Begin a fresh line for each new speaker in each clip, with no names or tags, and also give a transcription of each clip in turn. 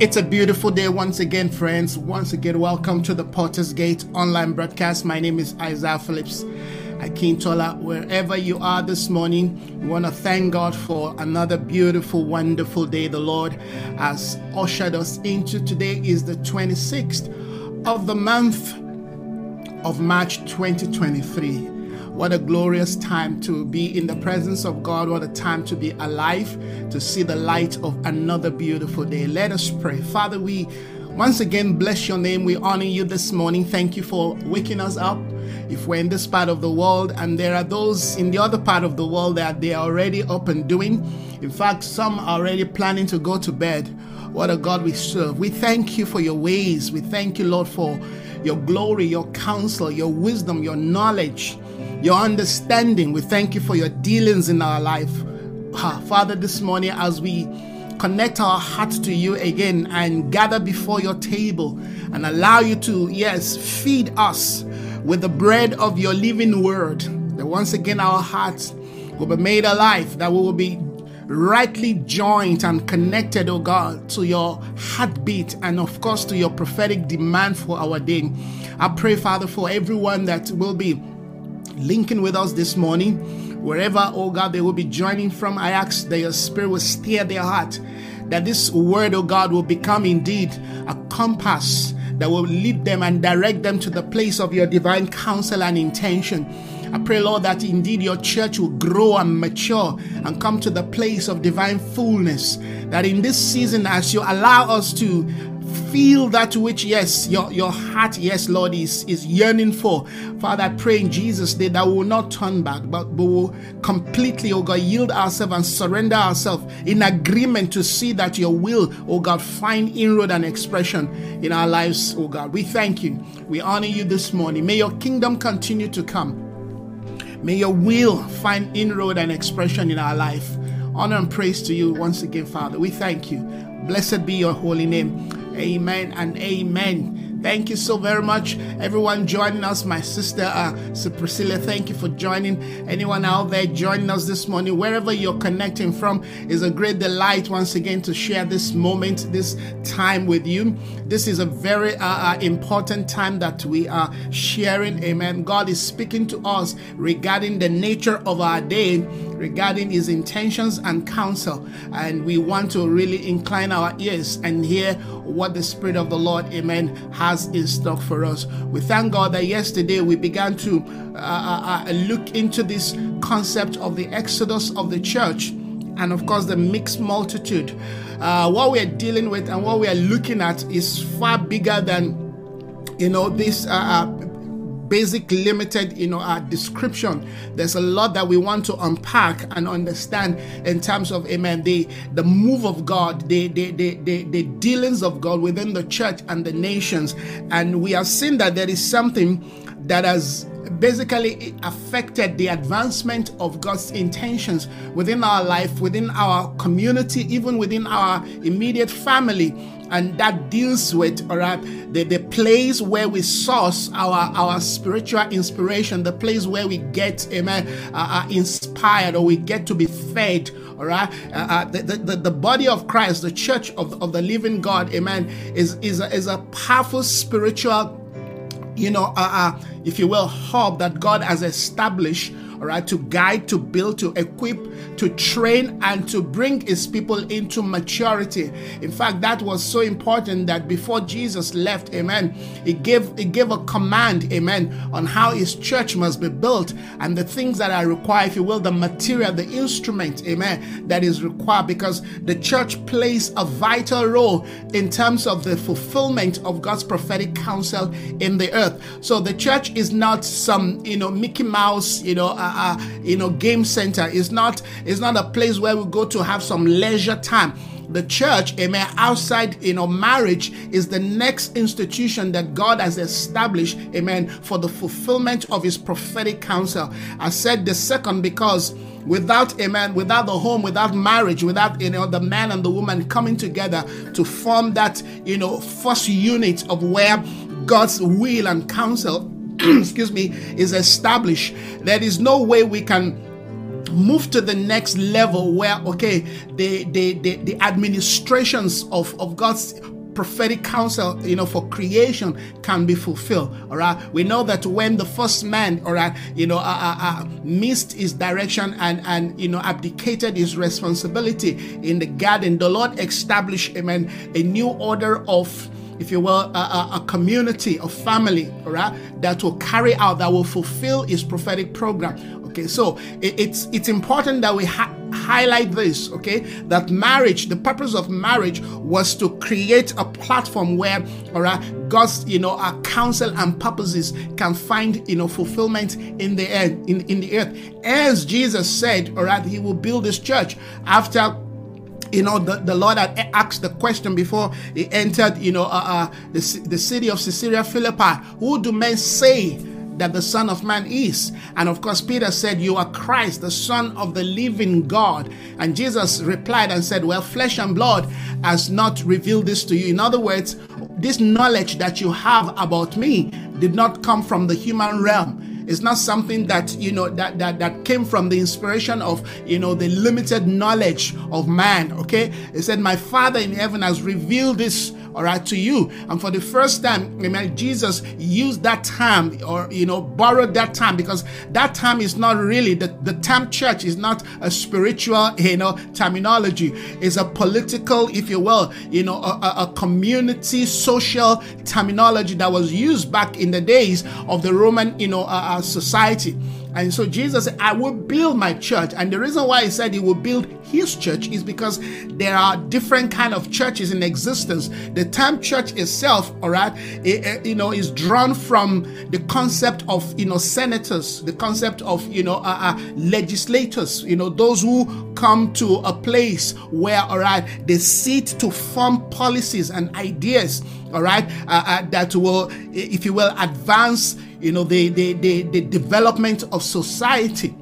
It's a beautiful day once again, friends. Once again, welcome to the Potter's Gate online broadcast. My name is Isaiah Phillips. Akintola, wherever you are this morning, we want to thank God for another beautiful, wonderful day the Lord has ushered us into. Today is the 26th of the month of March 2023. What a glorious time to be in the presence of God. What a time to be alive, to see the light of another beautiful day. Let us pray. Father, we once again bless your name. We honor you this morning. Thank you for waking us up. If we're in this part of the world and there are those in the other part of the world that they are already up and doing, in fact, some are already planning to go to bed. What a God we serve. We thank you for your ways. We thank you, Lord, for your glory, your counsel, your wisdom, your knowledge your understanding. We thank you for your dealings in our life. Ah, Father, this morning as we connect our hearts to you again and gather before your table and allow you to, yes, feed us with the bread of your living word, that once again our hearts will be made alive, that we will be rightly joined and connected, oh God, to your heartbeat and, of course, to your prophetic demand for our day. I pray, Father, for everyone that will be linking with us this morning. Wherever, oh God, they will be joining from, I ask that your spirit will steer their heart, that this word, oh God, will become indeed a compass that will lead them and direct them to the place of your divine counsel and intention. I pray, Lord, that indeed your church will grow and mature and come to the place of divine fullness. That in this season, as you allow us to feel that which yes your your heart yes lord is is yearning for. Father i pray in jesus name that we will not turn back but we will completely oh god yield ourselves and surrender ourselves in agreement to see that your will oh god find inroad and expression in our lives oh god. We thank you. We honor you this morning. May your kingdom continue to come. May your will find inroad and expression in our life. Honor and praise to you once again father. We thank you. Blessed be your holy name Amen and amen. Thank you so very much, everyone joining us. My sister, uh, so Priscilla, thank you for joining. Anyone out there joining us this morning, wherever you're connecting from, is a great delight once again to share this moment, this time with you. This is a very uh, uh, important time that we are sharing. Amen. God is speaking to us regarding the nature of our day, regarding His intentions and counsel, and we want to really incline our ears and hear what the Spirit of the Lord, Amen, has in stock for us. We thank God that yesterday we began to uh, uh, uh, look into this concept of the exodus of the church and, of course, the mixed multitude. Uh, what we are dealing with and what we are looking at is far bigger than, you know, this uh, uh basic limited you know uh, description. There's a lot that we want to unpack and understand in terms of amen the the move of god the the the, the, the dealings of god within the church and the nations. And we have seen that there is something that has basically affected the advancement of God's intentions within our life, within our community, even within our immediate family and that deals with all right the, the place where we source our our spiritual inspiration the place where we get amen uh, uh, inspired or we get to be fed all right? Uh, uh, the, the, the body of christ the church of, of the living god amen is is a, is a powerful spiritual you know uh, uh, if you will hub that god has established all right, to guide, to build, to equip, to train, and to bring his people into maturity. In fact, that was so important that before Jesus left, amen, he gave he gave a command, amen, on how his church must be built and the things that are required, if you will, the material, the instrument, amen, that is required because the church plays a vital role in terms of the fulfillment of God's prophetic counsel in the earth. So the church is not some, you know, Mickey Mouse, you know, uh, uh, you know game center. It's not it's not a place where we go to have some leisure time the church, amen, outside, you know, marriage is the next institution that God has established, amen, for the fulfillment of his prophetic counsel. I said the second because without, amen, without the home, without marriage, without, you know, the man and the woman coming together to form that, you know, first unit of where God's will and counsel excuse me, is established, there is no way we can move to the next level where okay the the the, the administrations of of god's prophetic counsel, you know, for creation can be fulfilled. All right. We know that when the first man, all right, you know, uh, uh, uh, missed his direction and and you know abdicated his responsibility in the garden, the Lord established, amen, a new order of if you will, a, a, community, a family, all right, that will carry out, that will fulfill his prophetic program. Okay, so it, it's it's important that we ha- highlight this. Okay, that marriage, the purpose of marriage was to create a platform where, all right, God's you know our counsel and purposes can find you know fulfillment in the end in in the earth. As Jesus said, all right, He will build His church after you know the, the lord had asked the question before he entered you know uh, uh, the, the city of caesarea philippi who do men say that the Son of Man is. And of course, Peter said, You are Christ, the Son of the living God. And Jesus replied and said, Well, flesh and blood has not revealed this to you. In other words, this knowledge that you have about me did not come from the human realm. It's not something that you know that that that came from the inspiration of you know the limited knowledge of man. Okay, it said, "My Father in heaven has revealed this all right, to you. And for the first time, amen, Jesus used that term or, you know, borrowed that term because that term is not really, the, the term church is not a spiritual, you know, terminology. It's a political, if you will, you know, a, a community social terminology that was used back in the days of the Roman, you know, uh, uh society. And so Jesus said, I will build my church. And the reason why he said he will build his church is because there are different kind of churches in existence. The term church itself, all right, it, it, you know, is drawn from the concept of, you know, senators, the concept of, you know, uh, uh, legislators, you know, those who come to a place where, all right, they sit to form policies and ideas, all right, uh, uh that will, if you will, advance you know, the, the, the, the development of society.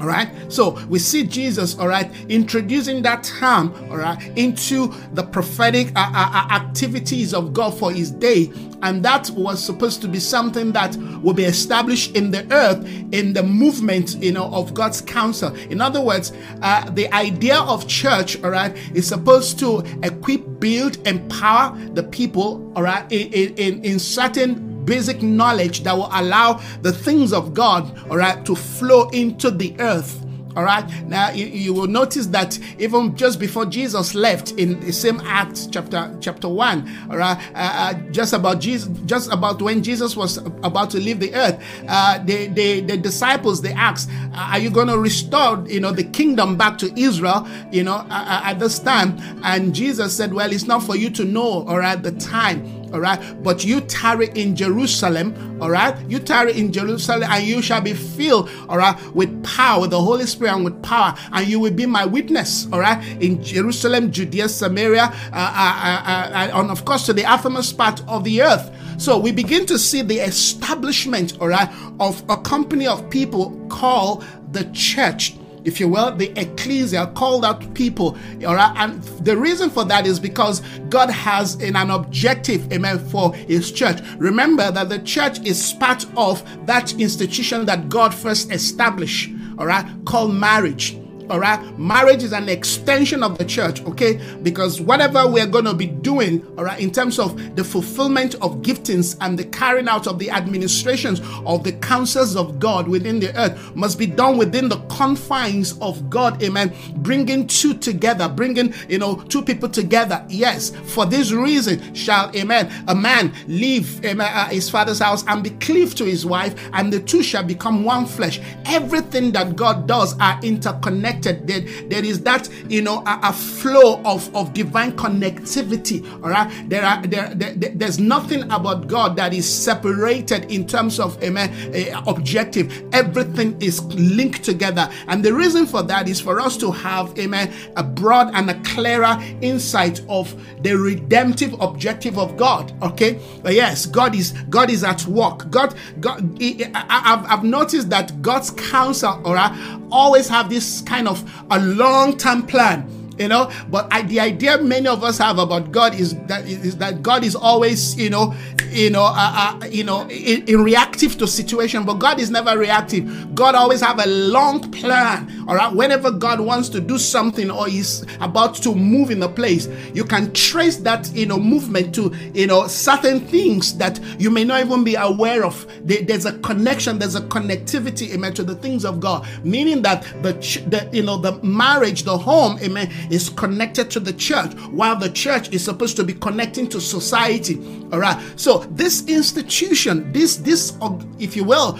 All right. So we see Jesus, all right, introducing that term, all right, into the prophetic uh, uh, uh, activities of God for his day. And that was supposed to be something that will be established in the earth in the movement, you know, of God's counsel. In other words, uh, the idea of church, all right, is supposed to equip, build, empower the people, all right, in, in, in certain basic knowledge that will allow the things of God, all right, to flow into the earth. All right. Now you, you, will notice that even just before Jesus left in the same Acts chapter chapter one, all right, uh, uh, just about Jesus, just about when Jesus was about to leave the earth, uh, the, the the disciples they asked, "Are you going to restore, you know, the kingdom back to Israel, you know, at this time?" And Jesus said, "Well, it's not for you to know, all right, the time." All right? But you tarry in jerusalem all right? You tarry in jerusalem and you shall be filled all right with power the holy spirit and with power and you will be my witness all right in jerusalem judea samaria uh, uh, uh, uh and of course to the uttermost part of the earth. So we begin to see the establishment all right of a company of people called the church if you will, the ecclesia, called out people. All right. And the reason for that is because God has in an objective, amen, for his church. Remember that the church is part of that institution that God first established, all right, called marriage all right? Marriage is an extension of the church okay? Because whatever we're going to be doing all right in terms of the fulfillment of giftings and the carrying out of the administrations of the counsels of god within the earth must be done within the confines of god amen? Bringing two together bringing you know two people together yes. For this reason shall amen a man leave amen, uh, his father's house and be cleaved to his wife and the two shall become one flesh. Everything that god does are interconnected connected. There, there is that, you know, a, a, flow of, of divine connectivity. All right. There are there, there, there's nothing about God that is separated in terms of amen uh, objective. Everything is linked together. And the reason for that is for us to have amen a broad and a clearer insight of the redemptive objective of God. Okay. But yes, God is God is at work. God, God I, have I've noticed that God's counsel, all right, always have this kind of a long term plan you know. But I, the idea many of us have about God is that is that God is always, you know, you know, uh, uh, you know, in, in, reactive to situation. But God is never reactive. God always have a long plan. All right, whenever God wants to do something or is about to move in a place, you can trace that you know movement to you know certain things that you may not even be aware of. there's a connection. There's a connectivity, amen, to the things of God. Meaning that the, the you know the marriage, the home, amen, is connected to the church, while the church is supposed to be connecting to society. All right. So this institution, this this if you will,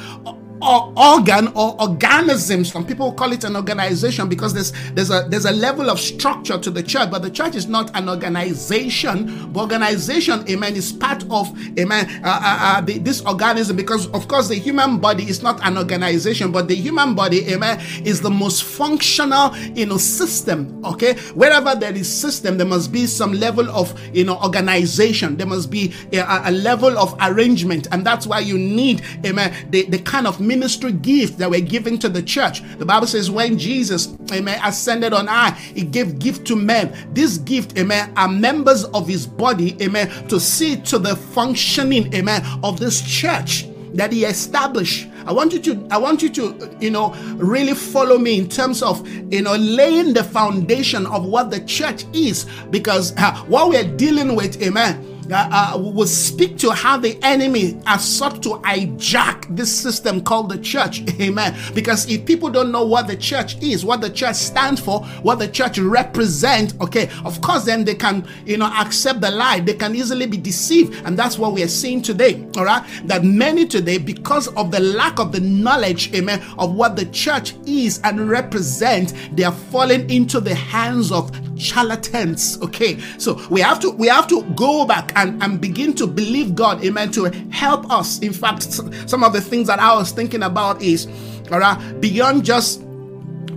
or organ or organism. Some people call it an organization because there's there's a there's a level of structure to the church, but the church is not an organization. But organization, amen, is part of amen uh, uh, uh, the, this organism because of course the human body is not an organization, but the human body, amen, is the most functional you know system. Okay, wherever there is system, there must be some level of you know organization. There must be a, a level of arrangement, and that's why you need amen the the kind of ministry gift that were given to the church. The Bible says when Jesus, amen, ascended on high, he gave gift to men. This gift, amen, are members of his body, amen, to see to the functioning, amen, of this church that he established. I want you to I want you to you know really follow me in terms of you know laying the foundation of what the church is because uh, what we're dealing with amen uh, uh, will speak to how the enemy has sought to hijack this system called the church. Amen. Because if people don't know what the church is, what the church stands for, what the church represents, okay, of course, then they can, you know, accept the lie. They can easily be deceived. And that's what we are seeing today. All right. That many today, because of the lack of the knowledge, amen, of what the church is and represent, they are falling into the hands of charlatans. Okay. So we have to we have to go back and, and begin to believe God, amen, to help us. In fact, some of the things that I was thinking about is, all right, beyond just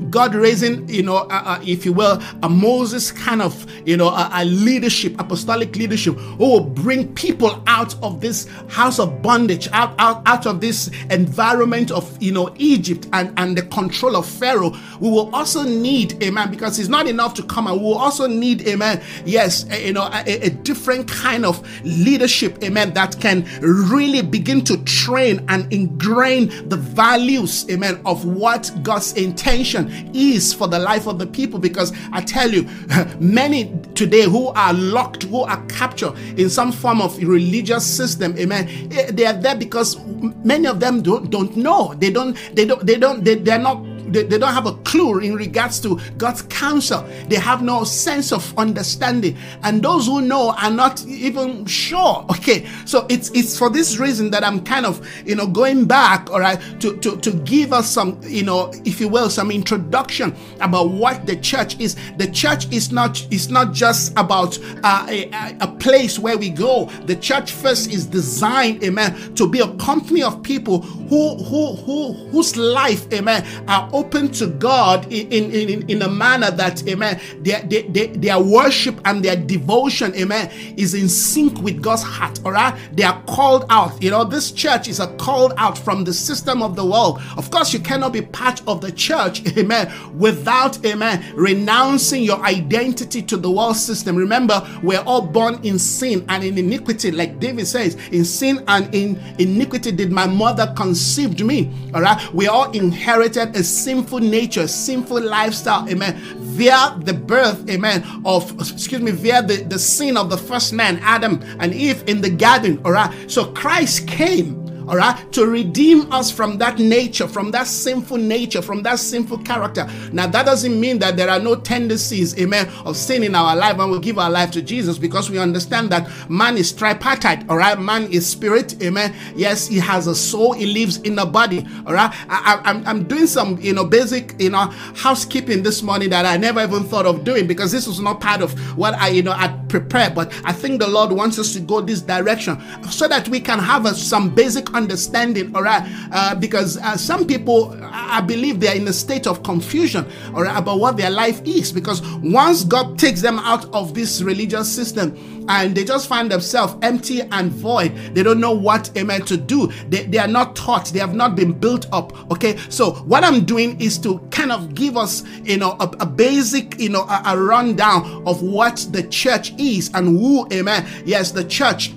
God raising, you know, uh, uh, if you will, a Moses kind of, you know, a, a, leadership, apostolic leadership, who will bring people out of this house of bondage, out, out, out of this environment of, you know, Egypt and, and the control of Pharaoh. We will also need, amen, because it's not enough to come and we will also need, amen, yes, a, you know, a, a different kind of leadership, amen, that can really begin to train and ingrain the values, amen, of what God's intention is for the life of the people because I tell you, many today who are locked, who are captured in some form of religious system, amen, eh, they are there because many of them don't, don't know. They don't, they don't, they don't, they, they're not they, they don't have a clue in regards to God's counsel. They have no sense of understanding. And those who know are not even sure. Okay. So it's it's for this reason that I'm kind of, you know, going back, all right, to, to, to give us some, you know, if you will, some introduction about what the church is. The church is not is not just about uh, a, a place where we go. The church first is designed, amen, to be a company of people who who who whose life, amen, are open to God in, in, in, in a manner that, amen, their, their, their worship and their devotion, amen, is in sync with God's heart, all right? They are called out. You know, this church is a called out from the system of the world. Of course, you cannot be part of the church, amen, without, amen, renouncing your identity to the world system. Remember, we're all born in sin and in iniquity, like David says, in sin and in iniquity did my mother conceived me, all right? We all inherited a sin sinful nature, sinful lifestyle, amen, via the birth, amen, of, excuse me, via the, the sin of the first man, Adam and Eve in the garden, all right? So Christ came all right, to redeem us from that nature, from that sinful nature, from that sinful character. Now, that doesn't mean that there are no tendencies, amen, of sin in our life when we give our life to Jesus because we understand that man is tripartite, all right? Man is spirit, amen. Yes, he has a soul, he lives in a body, all right? I, am I'm doing some, you know, basic, you know, housekeeping this morning that I never even thought of doing because this was not part of what I, you know, I prepared. But I think the Lord wants us to go this direction so that we can have a, some basic understanding, all right? Uh, because uh, some people, I believe, they're in a state of confusion, all right, about what their life is. Because once God takes them out of this religious system, and they just find themselves empty and void. They don't know what amen to do. They, they are not taught, they have not been built up. Okay, so what I'm doing is to kind of give us, you know, a, a basic, you know, a, a rundown of what the church is and who, amen. Yes, the church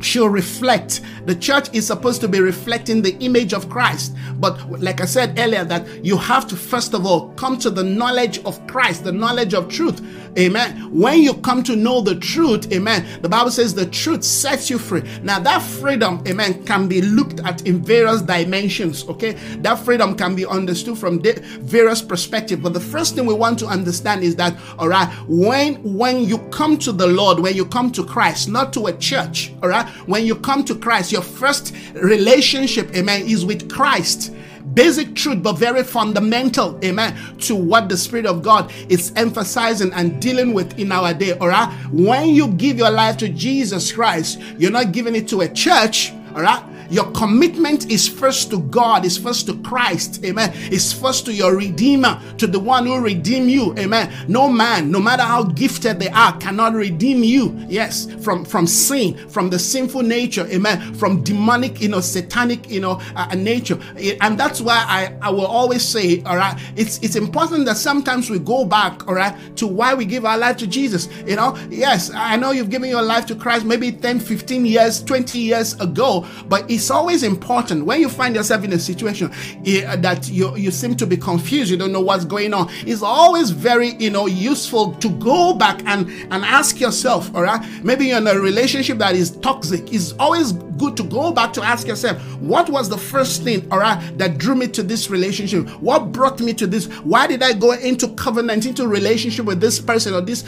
should reflect. The church is supposed to be reflecting the image of Christ. But like I said earlier, that you have to first of all come to the knowledge of Christ, the knowledge of truth. Amen. When you come to know the truth, amen, the Bible says the truth sets you free. Now, that freedom, amen, can be looked at in various dimensions. Okay. That freedom can be understood from various perspectives. But the first thing we want to understand is that, all right, when when you come to the Lord, when you come to Christ, not to a church, all right, when you come to Christ, your first relationship, amen, is with Christ basic truth, but very fundamental, amen, to what the Spirit of God is emphasizing and dealing with in our day. All right. When you give your life to Jesus Christ, you're not giving it to a church. All right. Your commitment is first to God, is first to Christ. Amen. It's first to your Redeemer, to the one who redeem you. Amen. No man, no matter how gifted they are, cannot redeem you. Yes, from from sin, from the sinful nature. Amen. From demonic, you know, satanic, you know, uh, nature. And that's why I I will always say, all right, it's it's important that sometimes we go back, all right, to why we give our life to Jesus. You know, yes, I know you've given your life to Christ maybe 10, 15 years, 20 years ago, but it's it's always important when you find yourself in a situation uh, that you, you seem to be confused, you don't know what's going on. It's always very, you know, useful to go back and, and ask yourself, all right, maybe you're in a relationship that is toxic. It's always good to go back to ask yourself, what was the first thing, all right, that drew me to this relationship? What brought me to this? Why did I go into covenant, into relationship with this person or this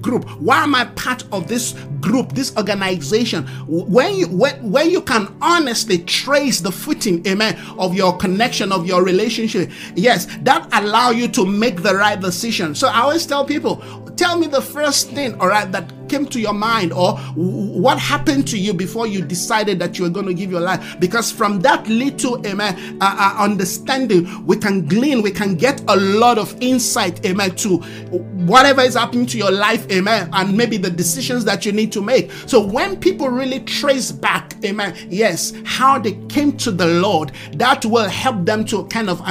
group? Why am I part of this group, this organization? When you when, when you can honestly honestly trace the footing, amen, of your connection, of your relationship, yes, that allow you to make the right decision. So I always tell people, tell me the first thing, all right, that came to your mind or what happened to you before you decided that you were going to give your life. Because from that little, amen, uh, uh, understanding, we can glean, we can get a lot of insight, amen, to whatever is happening to your life, amen, and maybe the decisions that you need to make. So when people really trace back, amen, yes, how they came to the Lord, that will help them to kind of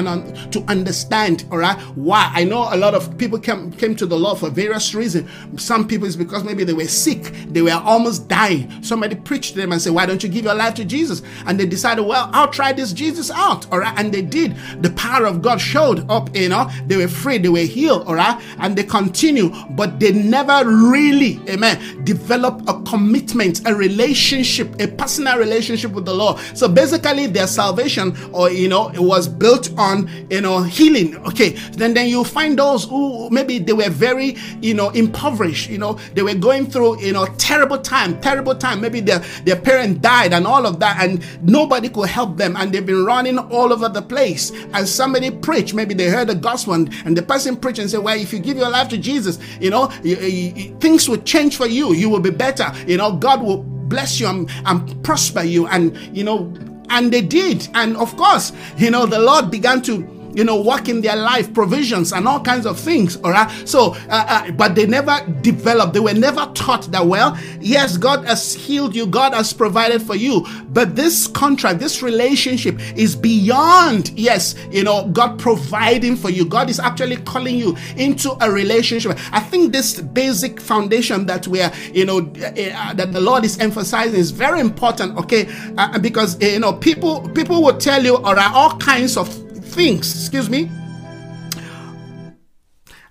to understand, all right, why. I know a lot of people came, came to the Lord for various reasons. Some people is because maybe they were sick, they were almost dying. Somebody preached to them and said, Why don't you give your life to Jesus? And they decided, Well, I'll try this Jesus out. All right. And they did. The power of God showed up, you know, they were free, they were healed, all right. And they continue, but they never really, amen, develop a commitment, a relationship, a personal relationship with the Lord. So basically, their salvation, or you know, it was built on you know healing. Okay. Then then you find those who maybe they were very, you know, impoverished, you know, they were going through, you know, terrible time, terrible time. Maybe their, their parent died and all of that, and nobody could help them, and they've been running all over the place. And somebody preached, maybe they heard the gospel, and, and the person preached and said, Well, if you give your life to Jesus, you know, you, you, things will change for you. You will be better. You know, God will bless you and, and prosper you. And, you know, and they did. And of course, you know, the Lord began to you know, work in their life, provisions and all kinds of things. All right. So, uh, uh, but they never developed, they were never taught that, well, yes, God has healed you, God has provided for you. But this contract, this relationship is beyond, yes, you know, God providing for you. God is actually calling you into a relationship. I think this basic foundation that we are, you know, uh, that the Lord is emphasizing is very important, okay? Uh, because, you know, people, people will tell you, all right, all kinds of thinks, excuse me.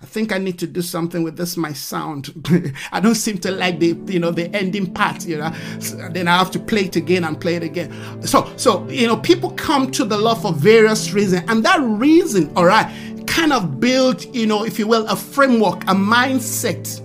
I think I need to do something with this my sound. I don't seem to like the you know the ending part, you know. So then I have to play it again and play it again. So so you know people come to the Lord for various reasons, and that reason, all right, kind of build you know if you will a framework, a mindset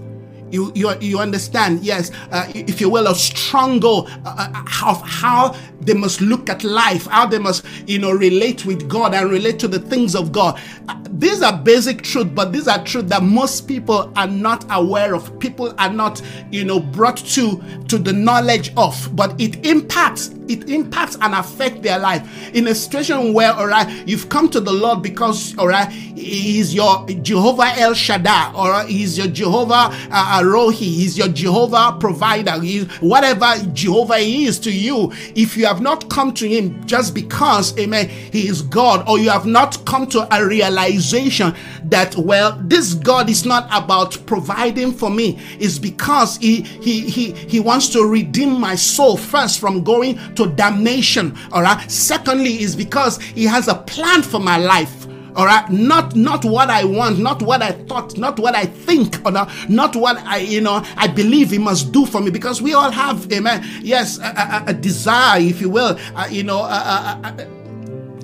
you, you, you understand, yes, uh, if you will, a strong goal uh, uh, of how they must look at life, how they must, you know, relate with God and relate to the things of God. Uh, these are basic truth, but these are truth that most people are not aware of. People are not, you know, brought to to the knowledge of. But it impacts, it impacts and affect their life. In a situation where, all right, you've come to the Lord because, all right, He's your Jehovah El Shaddai, or He's your Jehovah uh, Rohi, He's your Jehovah provider, he's whatever Jehovah is to you. If you have not come to Him just because, Amen, He is God, or you have not come to a realization that well, this God is not about providing for me, it's because He He He He wants to redeem my soul first from going to damnation. All right. Secondly, is because He has a plan for my life all right? Not not what i want not what i thought not what i think or not, not what i you know i believe he must do for me because we all have amen yes a, a, a desire if you will uh, you know a,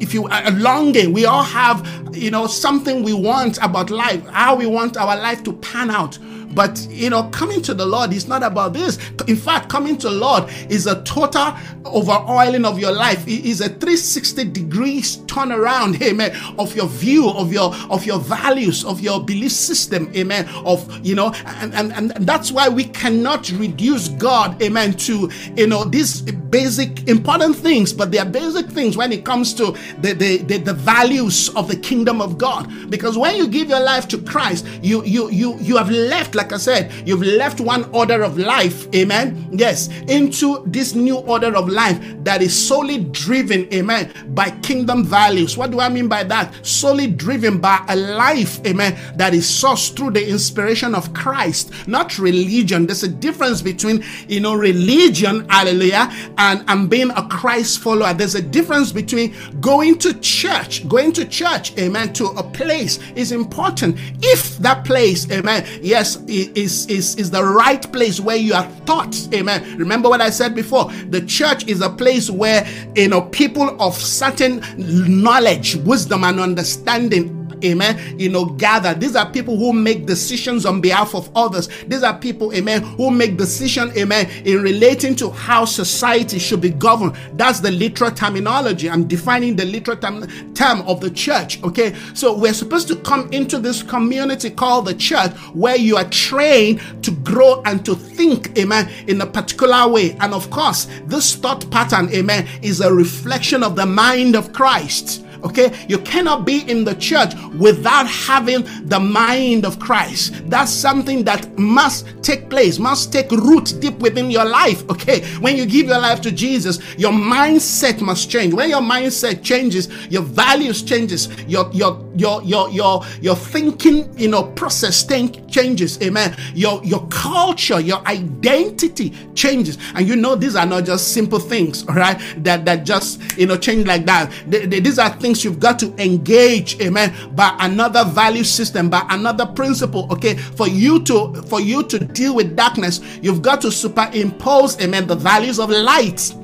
if you a longing. We all have you know something we want about life how we want our life to pan out but you know, coming to the Lord is not about this. In fact, coming to the Lord is a total overoiling of your life. It is a 360 degrees turnaround, amen, of your view, of your of your values, of your belief system, amen. Of you know, and, and, and that's why we cannot reduce God, amen, to you know these basic important things, but they are basic things when it comes to the, the, the, the values of the kingdom of God. Because when you give your life to Christ, you you you you have left like I said, you've left one order of life, amen. Yes, into this new order of life that is solely driven, amen, by kingdom values. What do I mean by that? Solely driven by a life, amen, that is sourced through the inspiration of Christ, not religion. There's a difference between, you know, religion, hallelujah, and, and being a Christ follower. There's a difference between going to church, going to church, amen, to a place is important. If that place, amen, yes, is, is, is the right place where you are taught. Amen. Remember what I said before. The church is a place where, you know, people of certain knowledge, wisdom, and understanding amen, you know, gather. These are people who make decisions on behalf of others. These are people, amen, who make decision, amen, in relating to how society should be governed. That's the literal terminology. I'm defining the literal term, term of the church, okay? So we're supposed to come into this community called the church where you are trained to grow and to think, amen, in a particular way. And of course, this thought pattern, amen, is a reflection of the mind of Christ. Okay, you cannot be in the church without having the mind of Christ. That's something that must take place, must take root deep within your life. Okay, when you give your life to Jesus, your mindset must change. When your mindset changes, your values changes, your your your your your your thinking, you know, process think changes. Amen. Your your culture, your identity changes, and you know these are not just simple things, all right? That that just you know change like that. They, they, these are things things you've got to engage, amen, by another value system, by another principle. Okay, for you to for you to deal with darkness, you've got to superimpose, amen, the values of light.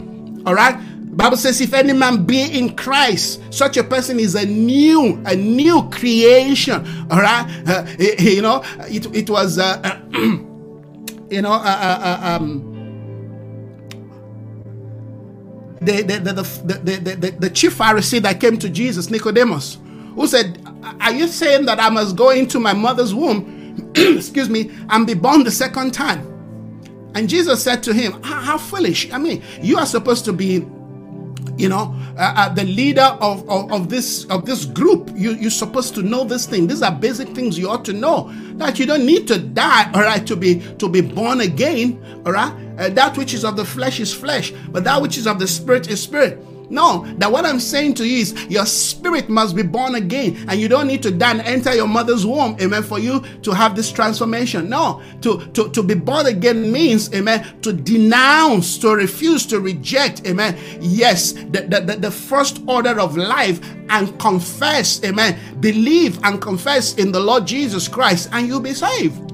All right. Bible says, if any man be in Christ, such a person is a new, a new creation. All right, uh, you know, it, it was, uh, you know, uh, uh, uh um, the, the, the, the, the, the, chief Pharisee that came to Jesus, Nicodemus, who said, Are you saying that I must go into my mother's womb, excuse me, and be born the second time? And Jesus said to him, How foolish. I mean, you are supposed to be you know uh, uh, the leader of, of, of, this of this group you, you're supposed to know this thing these are basic things you ought to know that you don't need to die all right to be to be born again all right uh, that which is of the flesh is flesh but that which is of the spirit is spirit no, that what I'm saying to you is your spirit must be born again, and you don't need to then enter your mother's womb, amen, for you to have this transformation. No, to, to, to be born again means, amen, to denounce, to refuse, to reject, amen. Yes, the, the, the first order of life and confess, amen. Believe and confess in the Lord Jesus Christ, and you'll be saved.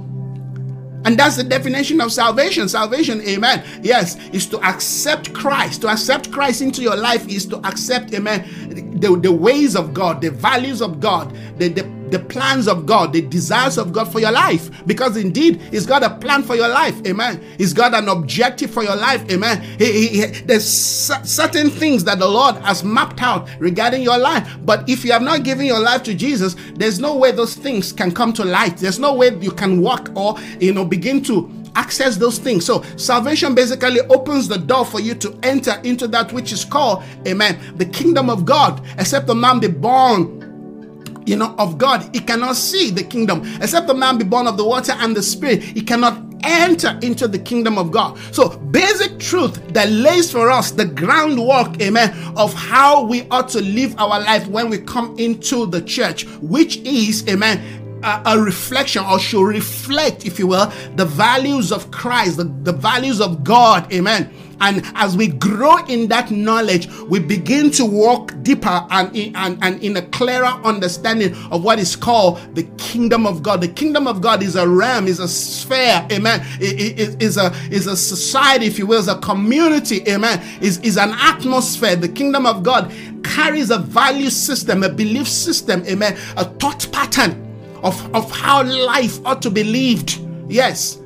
And that's the definition of salvation. Salvation, amen. Yes, is to accept Christ. To accept Christ into your life is to accept, amen, the, the ways of God, the values of God, the, the, the plans of God, the desires of God for your life. Because indeed, He's got a plan for your life. Amen. He's got an objective for your life. Amen. He, he, he, there's certain things that the Lord has mapped out regarding your life. But if you have not given your life to Jesus, there's no way those things can come to light. There's no way you can walk or, you know, begin to access those things. So salvation basically opens the door for you to enter into that which is called, amen, the kingdom of God. Except the man be born you know, of God, he cannot see the kingdom. Except the man be born of the water and the spirit, he cannot enter into the kingdom of God. So, basic truth that lays for us the groundwork, amen, of how we ought to live our life when we come into the church, which is, amen, a, a, reflection or should reflect, if you will, the values of Christ, the, the values of God. Amen. And as we grow in that knowledge, we begin to walk deeper and in, and, and in a clearer understanding of what is called the kingdom of God. The kingdom of God is a realm, is a sphere, amen. Is a is a society, if you will, is a community, amen. Is is an atmosphere. The kingdom of God carries a value system, a belief system, amen, a thought pattern of, of how life ought to be lived. Yes.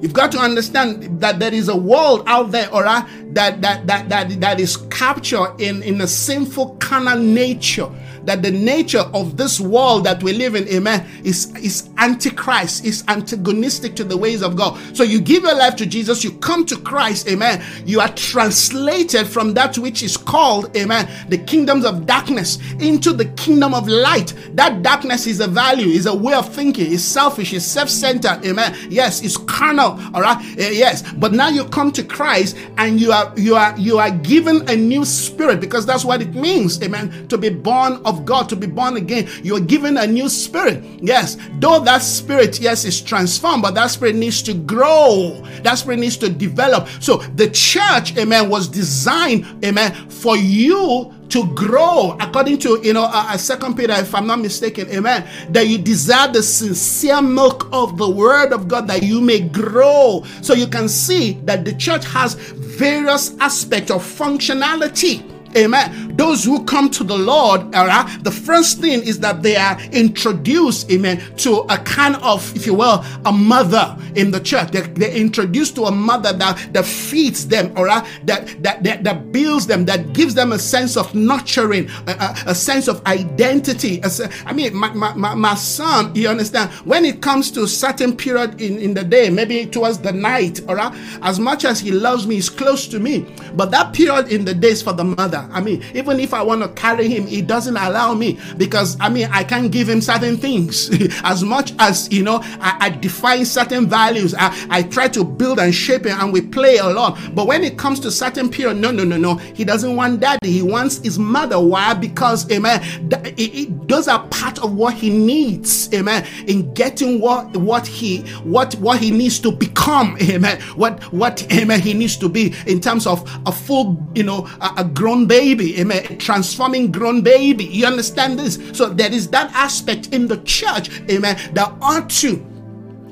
You've got to understand that there is a world out there, or that that that that that is captured in in a sinful carnal nature that the nature of this world that we live in, amen, is, is antichrist, is antagonistic to the ways of God. So you give your life to Jesus, you come to Christ, amen. You are translated from that which is called, amen, the kingdoms of darkness into the kingdom of light. That darkness is a value, is a way of thinking, is selfish, is self-centered, amen. Yes, it's carnal, all right. Uh, yes, but now you come to Christ and you are you are you are given a new spirit because that's what it means, amen, to be born of of God to be born again, you're given a new spirit. Yes, though that spirit, yes, is transformed, but that spirit needs to grow. That spirit needs to develop. So the church, amen, was designed, amen, for you to grow according to you know a, second peter if i'm not mistaken amen that you desire the sincere milk of the word of god that you may grow so you can see that the church has various aspects of functionality Amen. Those who come to the Lord, the first thing is that they are introduced, amen, to a kind of, if you will, a mother in the church. They, they're introduced to a mother that, that feeds them, all right, that, that, that, that builds them, that gives them a sense of nurturing, a, a, a sense of identity. A, I mean, my, my, my, my, son, you understand, when it comes to a certain period in, in the day, maybe towards the night, all right, as much as he loves me, he's close to me. But that period in the days for the mother, I mean, even if I want to carry him, he doesn't allow me because I mean, I can't give him certain things. as much as you know, I, I define certain values, I, I try to build and shape him, and we play a lot. But when it comes to certain period, no, no, no, no, he doesn't want daddy. He wants his mother. Why? Because, amen, it, it, those are part of what he needs, amen, in getting what what he what what he needs to become, amen, what what amen he needs to be in terms of a full, you know, a, a grown baby, amen, transforming grown baby. You understand this? So there is that aspect in the church, amen, that ought to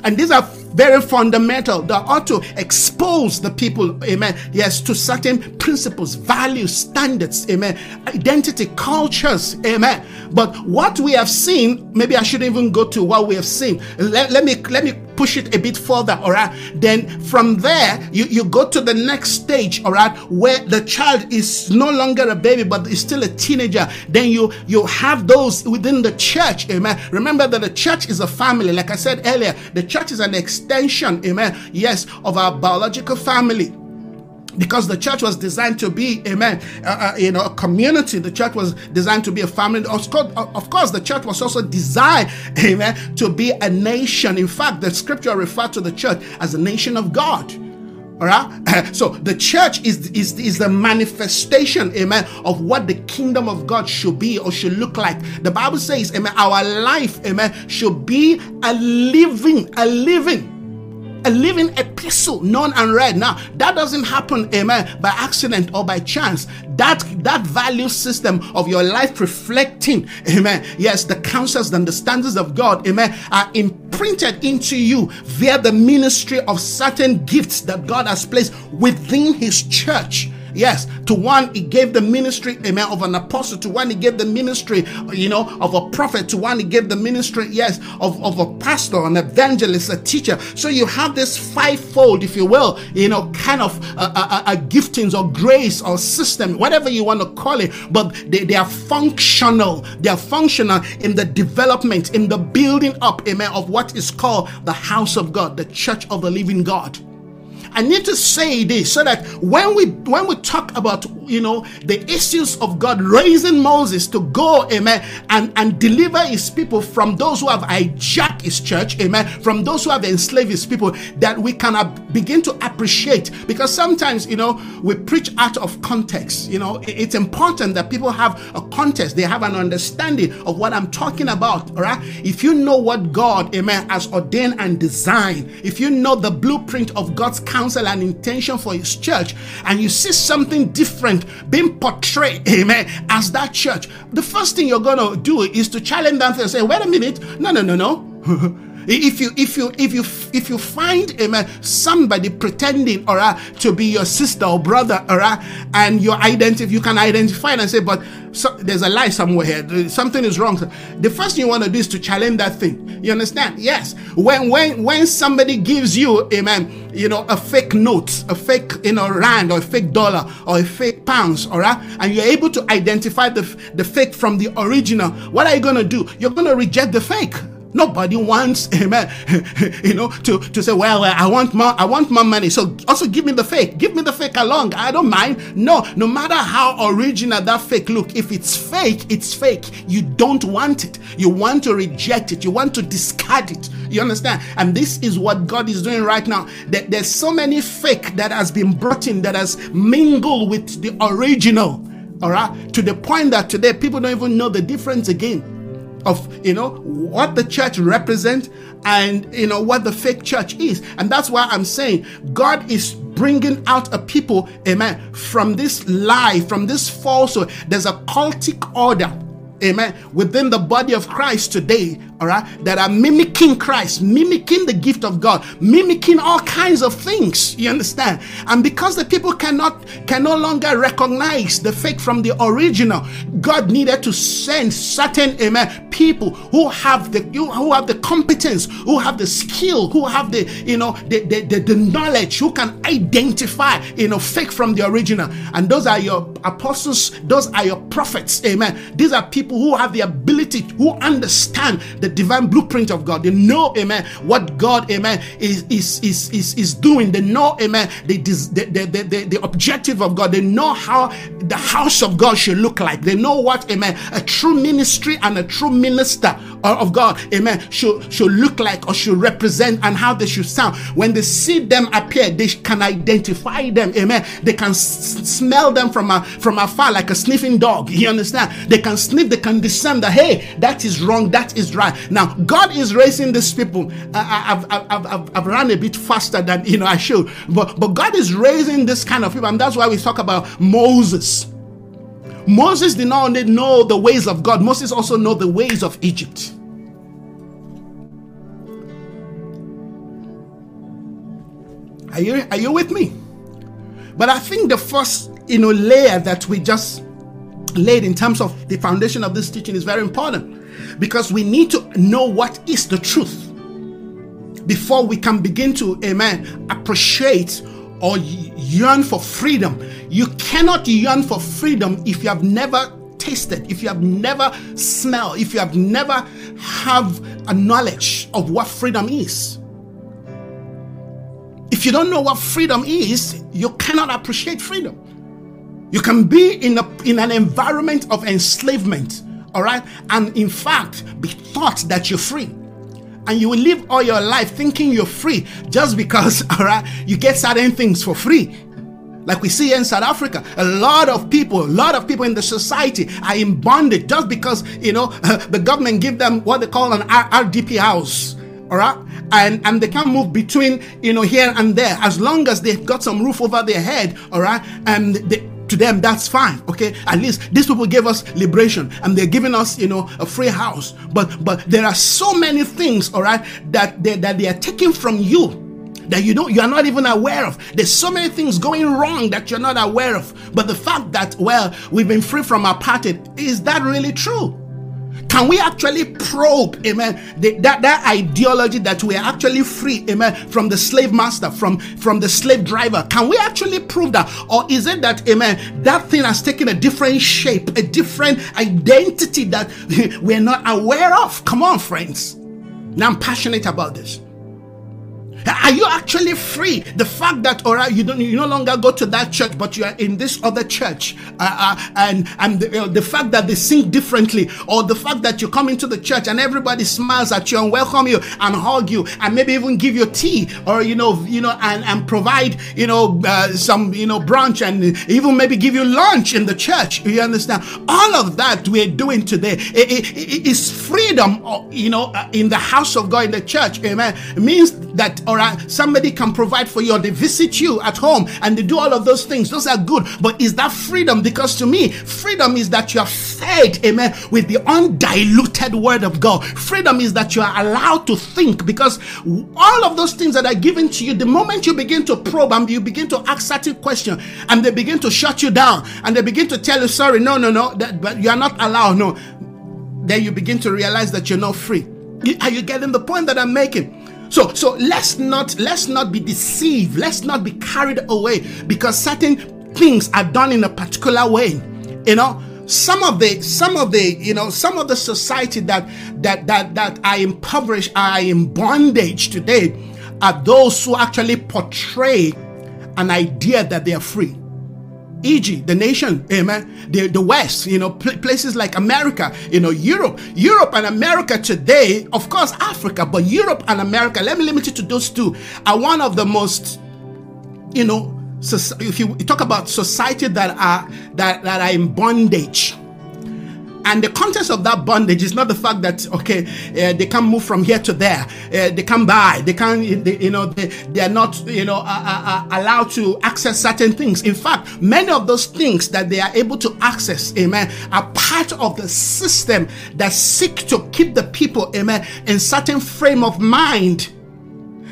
and these are very fundamental that ought to expose the people, amen, yes, to certain principles, values, standards, amen, identity, cultures, amen. But what we have seen, maybe I shouldn't even go to what we have seen. Let, let me let me push it a bit further, all right? Then from there, you, you go to the next stage, all right, where the child is no longer a baby, but is still a teenager. Then you you have those within the church, amen. Remember that the church is a family, like I said earlier, the church is an extension, amen, yes, of our biological family. Because the church was designed to be amen uh, uh, you know a community. The church was designed to be a family. Of course, of course the church was also designed amen to be a nation. In fact the scripture referred to the church as a nation of god all right so the church is, is is the manifestation amen of what the kingdom of god should be or should look like. The bible says amen our life amen should be a living a living a living epistle, known and read. Now, that doesn't happen, amen, by accident or by chance. That that value system of your life reflecting, amen. Yes, the counsels and the standards of God, amen, are imprinted into you via the ministry of certain gifts that God has placed within His church. Yes, to one he gave the ministry, amen, of an apostle. To one he gave the ministry, you know, of a prophet. To one he gave the ministry, yes, of, of a pastor, an evangelist, a teacher. So you have this fivefold, if you will, you know, kind of a, a, a giftings or grace or system, whatever you want to call it. But they, they are functional. They are functional in the development, in the building up, amen, of what is called the house of God, the church of the living God. I need to say this so that when we when we talk about you know the issues of God raising Moses to go, amen, and, and deliver his people from those who have hijacked his church, amen, from those who have enslaved his people, that we can begin to appreciate because sometimes you know we preach out of context. You know, it's important that people have a context, they have an understanding of what I'm talking about. All right. If you know what God, amen, has ordained and designed, if you know the blueprint of God's counsel and intention for his church, and you see something different being portrayed, amen, as that church, the first thing you're gonna do is to challenge them and say, wait a minute, no, no, no, no. if you if you if you if you find amen somebody pretending or uh, to be your sister or brother or uh, and you identify you can identify and say but so, there's a lie somewhere here. Something is wrong. The first thing you want to do is to challenge that thing. You understand? Yes. When when when somebody gives you amen you know a fake note a fake you know rand or a fake dollar or a fake pounds all right and you're able to identify the the fake from the original what are you going to do? You're going to reject the fake Nobody wants, amen, you know, to, to say, well, I want more, I want more money. So also give me the fake. Give me the fake along. I don't mind. No, no matter how original that fake look, if it's fake, it's fake. You don't want it. You want to reject it. You want to discard it. You understand? And this is what God is doing right now. That there's so many fake that has been brought in that has mingled with the original. All right. To the point that today people don't even know the difference again of you know what the church represents and you know what the fake church is. And that's why i'm saying god is bringing out a people amen from this lie from this falsehood. There's a cultic order amen, within the body of Christ today, all right, that are mimicking Christ, mimicking the gift of God, mimicking all kinds of things. You understand? And because the people cannot can no longer recognize the fake from the original, God needed to send certain amen people who have the who have the competence, who have the skill, who have the you know the, the, the, the knowledge, who can identify you know fake from the original. And those are your apostles, those are your prophets, amen. These are people people who have the ability, who understand the divine blueprint of God. They know, amen, what God, amen, is is is is, is doing. They know, amen, the, the, the, the, the objective of God. They know how the house of God should look like. They know what, amen, a true ministry and a true minister of God, amen, should, should look like or should represent and how they should sound. When they see them appear, they can identify them, amen. They can s- smell them from, a, from afar like a sniffing dog. You understand? They can sniff they can discern that, hey, that is wrong, that is right. Now, God is raising these people. I, have I've, I've, I've run a bit faster than you know I should, but, but God is raising this kind of people, and that's why we talk about Moses. Moses did not only know the ways of God, Moses also know the ways of Egypt. Are you are you with me? But I think the first you know layer that we just laid in terms of the foundation of this teaching is very important because we need to know what is the truth before we can begin to, amen, appreciate or yearn for freedom. You cannot yearn for freedom if you have never tasted, if you have never smelled, if you have never have a knowledge of what freedom is. If you don't know what freedom is, you cannot appreciate freedom. You can be in, a, in an environment of enslavement, all right, and in fact be thought that you're free. And you will live all your life thinking you're free just because, all right, you get certain things for free. Like we see in South Africa, a lot of people, a lot of people in the society are in bondage just because, you know, the government give them what they call an RDP house all right and and they can move between you know here and there as long as they've got some roof over their head all right and they to them that's fine okay at least these people gave us liberation and they're giving us you know a free house but but there are so many things all right that they, that they are taking from you that you don't you are not even aware of. There's so many things going wrong that you're not aware of. But the fact that well, we've been free from apartheid, is that really true? Can we actually probe, amen, the, that, that ideology that we are actually free, amen, from the slave master, from, from the slave driver? Can we actually prove that? Or is it that, amen, that thing has taken a different shape, a different identity that we're not aware of? Come on, friends. Now I'm passionate about this. Are you actually free? The fact that all right, you don't you no longer go to that church, but you are in this other church, uh, uh, and and the, uh, the, fact that they sing differently, or the fact that you come into the church and everybody smiles at you and welcome you and hug you, and maybe even give you tea, or you know, you know, and and provide you know uh, some you know brunch, and even maybe give you lunch in the church. You understand? All of that we're doing today it, it, it is freedom, uh, you know, uh, in the house of God in the church. Amen. It means that all right, somebody can provide for you, or they visit you at home and they do all of those things. Those are good. But is that freedom? Because to me, freedom is that you are fed, amen, with the undiluted word of God. Freedom is that you are allowed to think because all of those things that are given to you, the moment you begin to probe and you begin to ask certain questions and they begin to shut you down and they begin to tell you, sorry, no, no, no, that, but you are not allowed, no. Then you begin to realize that you're not free. Are you getting the point that I'm making? So so let's not let's not be deceived. Let's not be carried away because certain things are done in a particular way. You know, some of the some of the you know some of the society that that that that are impoverished are in bondage today are those who actually portray an idea that they are free e.g., the nation, amen, the, the West, you know, pl- places like America, you know, Europe, Europe and America today, of course, Africa, but Europe and America, let me limit it to those two, are one of the most, you know, so if you talk about society that are that, that are in bondage, and the context of that bondage is not the fact that okay uh, they can move from here to there. Uh, they can buy. They can they, you know they, they are not you know uh, uh, uh, allowed to access certain things. In fact many of those things that they are able to access amen are part of the system that seek to keep the people amen in certain frame of mind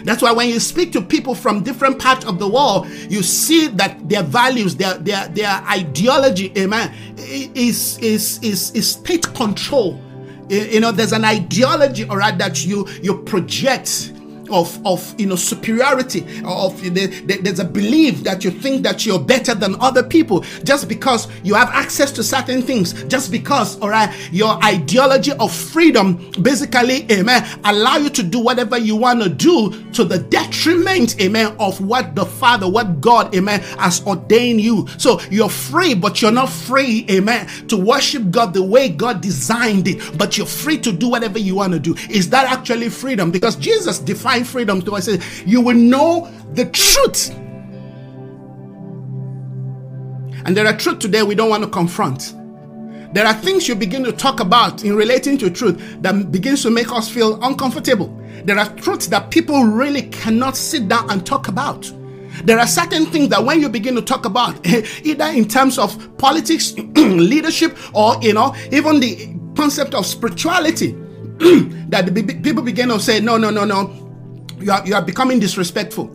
that's why when you speak to people from different parts of the world, you see that their values, their their their ideology, amen, is is is, is state control. You know, there's an ideology, all right, that you you project of of you know superiority of the, the, there's a belief that you think that you're better than other people just because you have access to certain things just because all right your ideology of freedom basically amen allow you to do whatever you want to do to the detriment amen of what the father what god amen has ordained you. So you're free but you're not free amen to worship god the way god designed it but you're free to do whatever you want to do. Is that actually freedom? Because jesus defined freedom to us. You will know the truth. And there are truth today we don't want to confront. There are things you begin to talk about in relating to truth that begins to make us feel uncomfortable. There are truths that people really cannot sit down and talk about. There are certain things that when you begin to talk about, either in terms of politics, leadership, or you know, even the concept of spirituality, that people begin to say, no, no, no, no, you are, you are becoming disrespectful.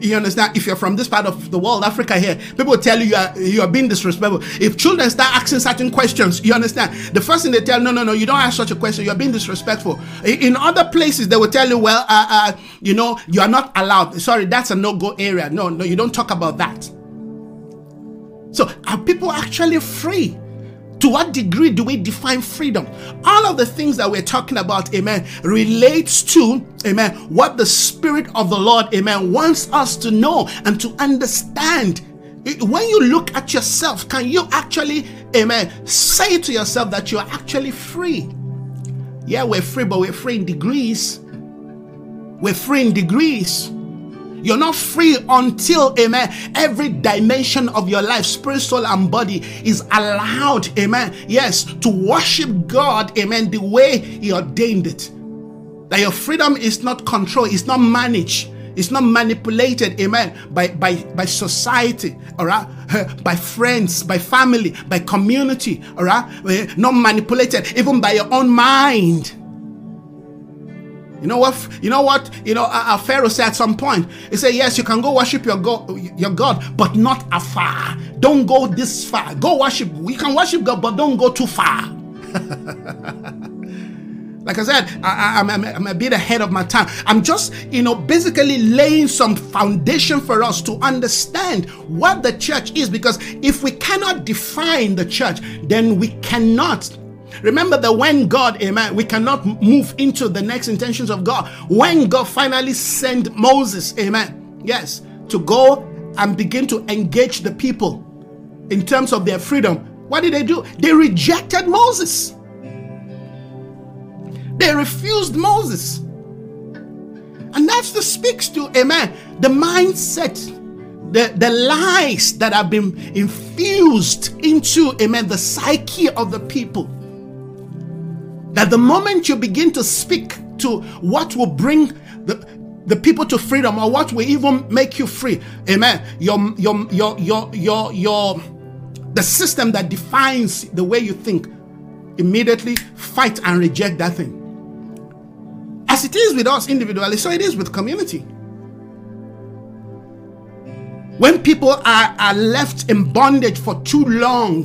You understand? If you're from this part of the world, Africa here, people will tell you you are, you are being disrespectful. If children start asking certain questions, you understand? The first thing they tell, no, no, no, you don't ask such a question. You're being disrespectful. In other places, they will tell you, well, uh, uh, you know, you are not allowed. Sorry, that's a no-go area. No, no, you don't talk about that. So are people actually free? To what degree do we define freedom? All of the things that we're talking about, amen, relates to, amen, what the Spirit of the Lord, amen, wants us to know and to understand. When you look at yourself, can you actually, amen, say to yourself that you're actually free? Yeah, we're free, but we're free in degrees. We're free in degrees. You're not free until, amen, every dimension of your life, spirit, soul, and body is allowed, amen, yes, to worship God, amen, the way He ordained it. That your freedom is not controlled, it's not managed. It's not manipulated, amen, by, by, by society, all right, by friends, by family, by community, all right, eh, not manipulated even by your own mind. You know what? You know what? You know, uh, Pharaoh said at some point. He said, "Yes, you can go worship your God, your God, but not afar. Don't go this far. Go worship. We can worship God, but don't go too far." like I said, I, am I'm, I'm a bit ahead of my time. I'm just, you know, basically laying some foundation for us to understand what the church is. Because if we cannot define the church, then we cannot Remember that when God, amen, we cannot move into the next intentions of God. When God finally sent Moses, amen, yes, to go and begin to engage the people in terms of their freedom, what did they do? They rejected Moses. They refused Moses. And that speaks to, amen, the mindset, the, the lies that have been infused into, amen, the psyche of the people that the moment you begin to speak to what will bring the, the people to freedom or what will even make you free, amen. Your your your your your your the system that defines the way you think immediately fight and reject that thing. As it is with us individually, so it is with community. When people are, are left in bondage for too long,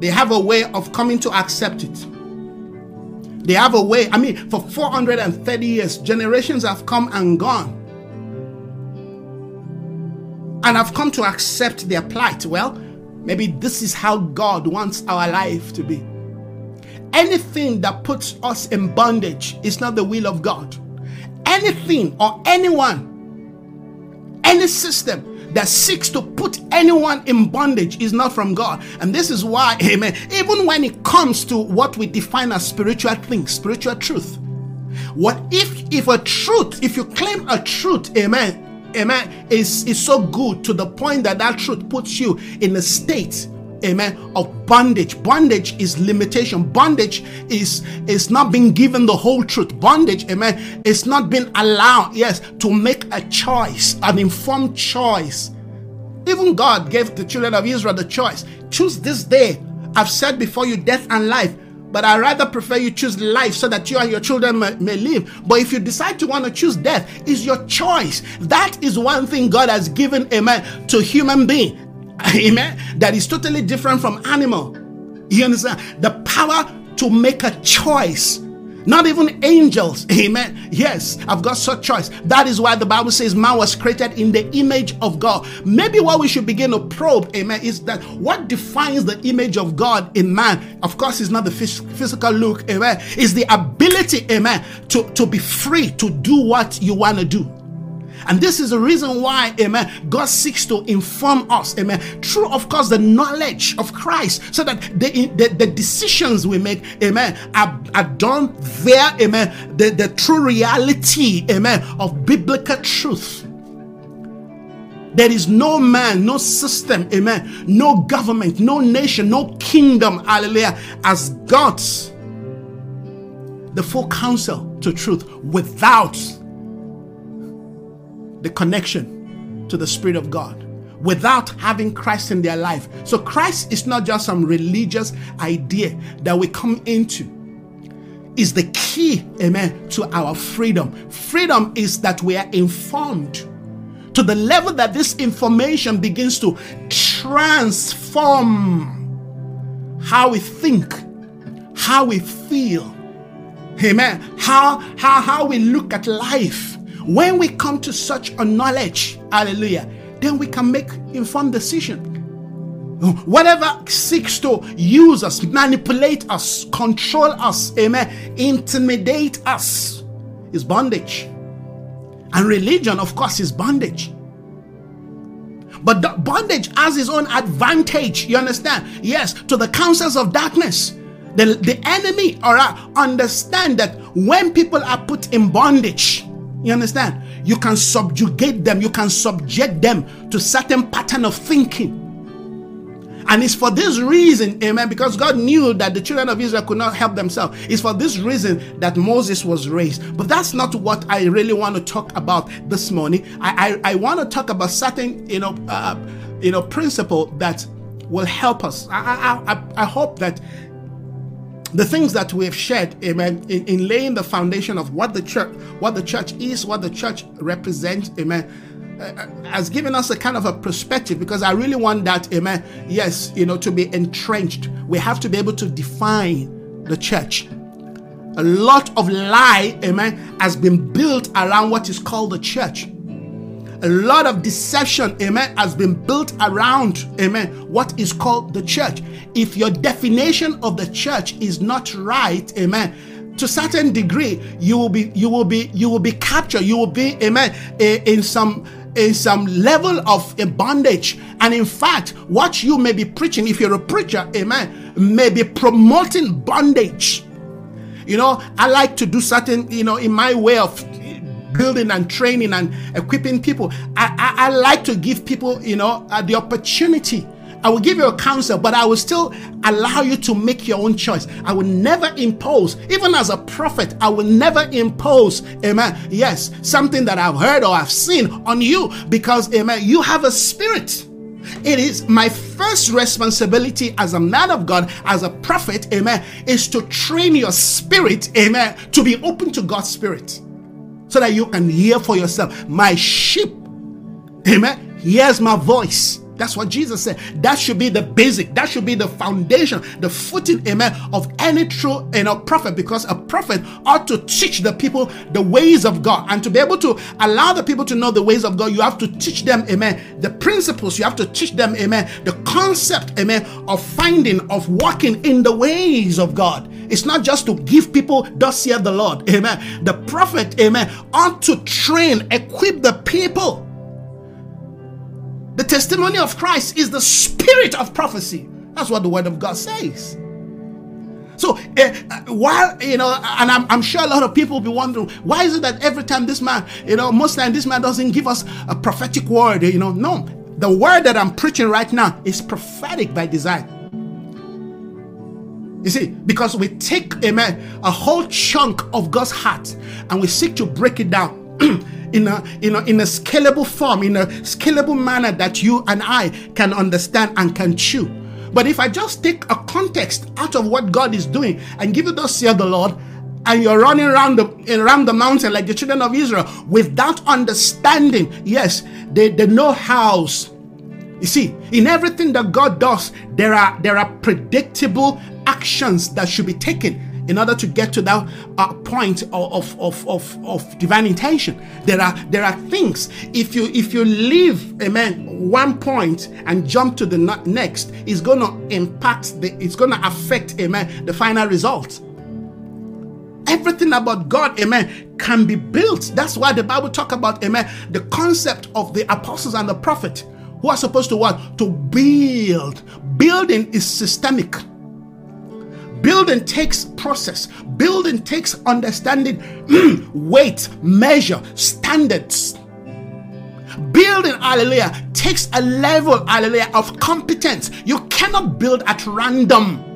they have a way of coming to accept it. They have a way. I mean, for 430 years, generations have come and gone. And have come to accept their plight. Well, maybe this is how God wants our life to be. Anything that puts us in bondage is not the will of God. Anything or anyone, any system that seeks to put anyone in bondage is not from God. And this is why, amen, even when it comes to what we define as spiritual things, spiritual truth, what if if a truth, if you claim a truth, amen, amen, is, is so good to the point that that truth puts you in a state amen. Of bondage. Bondage is limitation. Bondage is is not being given the whole truth. Bondage amen is not being allowed yes to make a choice an informed choice. Even god gave the children of israel the choice. Choose this day. I've said before you death and life but I rather prefer you choose life so that you and your children may, may, live. But if you decide to want to choose death, is your choice. That is one thing God has given, amen, to human being. Amen. That is totally different from animal. You understand? The power to make a choice. Not even angels. Amen. Yes, I've got such choice. That is why the Bible says man was created in the image of God. Maybe what we should begin to probe, amen, is that what defines the image of God in man, of course, is not the physical look, amen, is the ability, amen, to, to be free to do what you want to do. And this is the reason why, amen, God seeks to inform us, amen, through, of course, the knowledge of Christ, so that the, the, the decisions we make, amen, are, are done there, amen, the, the true reality, amen, of biblical truth. There is no man, no system, amen, no government, no nation, no kingdom, hallelujah, as God's the full counsel to truth without the connection to the Spirit of God without having Christ in their life. So Christ is not just some religious idea that we come into. Is the key, amen, to our freedom. Freedom is that we are informed to the level that this information begins to transform how we think, how we feel, amen, how how how we look at life when we come to such a knowledge, hallelujah, then we can make informed decision. Whatever seeks to use us, manipulate us, control us, amen, intimidate us is bondage. And religion, of course, is bondage. But the bondage has its own advantage, you understand? Yes, to the counsels of darkness. The, the enemy or uh, understand that when people are put in bondage, you understand? You can subjugate them, you can subject them to certain pattern of thinking. And it's for this reason, amen, because God knew that the children of Israel could not help themselves. It's for this reason that Moses was raised. But that's not what I really want to talk about this morning. I, I, I want to talk about certain, you know, uh, you know, principle that will help us. I, I, I, I hope that the things that we have shared, amen, in, in laying the foundation of what the church, what the church is, what the church represents, amen, uh, uh, has given us a kind of a perspective because I really want that, amen, yes, you know, to be entrenched. We have to be able to define the church. A lot of lie, amen, has been built around what is called the church. A lot of deception, amen, has been built around, amen, what is called the church. If your definition of the church is not right, amen, to certain degree, you will be, you will be, you will be captured. You will be, amen, in some in some level of a bondage. And in fact, what you may be preaching, if you're a preacher, amen, may be promoting bondage. You know, I like to do certain, you know, in my way of building and training and equipping people. I, I, I like to give people, you know, uh, the opportunity. I will give you a counsel, but I will still allow you to make your own choice. I will never impose, even as a prophet, I will never impose, amen. Yes, something that I've heard or I've seen on you because, amen, you have a spirit. It is my first responsibility as a man of God, as a prophet, amen, is to train your spirit, amen, to be open to God's spirit so that you can hear for yourself. My sheep, amen, hears my voice. That's what Jesus said. That should be the basic, that should be the foundation, the footing, amen, of any true you know, prophet, because a prophet ought to teach the people the ways of God. And to be able to allow the people to know the ways of God, you have to teach them, amen, the principles. You have to teach them, amen, the concept, amen, of finding, of walking in the ways of God. It's not just to give people, thus saith the Lord. Amen. The prophet, amen, ought to train, equip the people. The testimony of Christ is the spirit of prophecy. That's what the word of God says. So uh, while you know, and I'm, I'm, sure a lot of people will be wondering why is it that every time this man, you know, most time this man doesn't give us a prophetic word, you know, no, the word that I'm preaching right now is prophetic by design. You see, because we take, amen, a whole chunk of God's heart and we seek to break it down. in a in a in a scalable form, in a scalable manner that you and I can understand and can chew. But if I just take a context out of what God is doing and give it thus saith the Lord, and you're running around the around the mountain like the children of Israel without understanding, yes, they, they know hows. You see, in everything that God does, there are there are predictable actions that should be taken in order to get to that uh, point of, of, of, of divine intention. There are there are things. If you if you leave amen one point and jump to the next it's to impact the it's to affect amen the final result. Everything about god amen can be built. That's why the bible talk about amen the concept of the apostles and the prophet who are supposed to what? To build. Building is systemic Building takes process, building takes understanding, hmm. weight, measure, standards. Building, hallelujah, takes a level, hallelujah, of competence. You cannot build at random.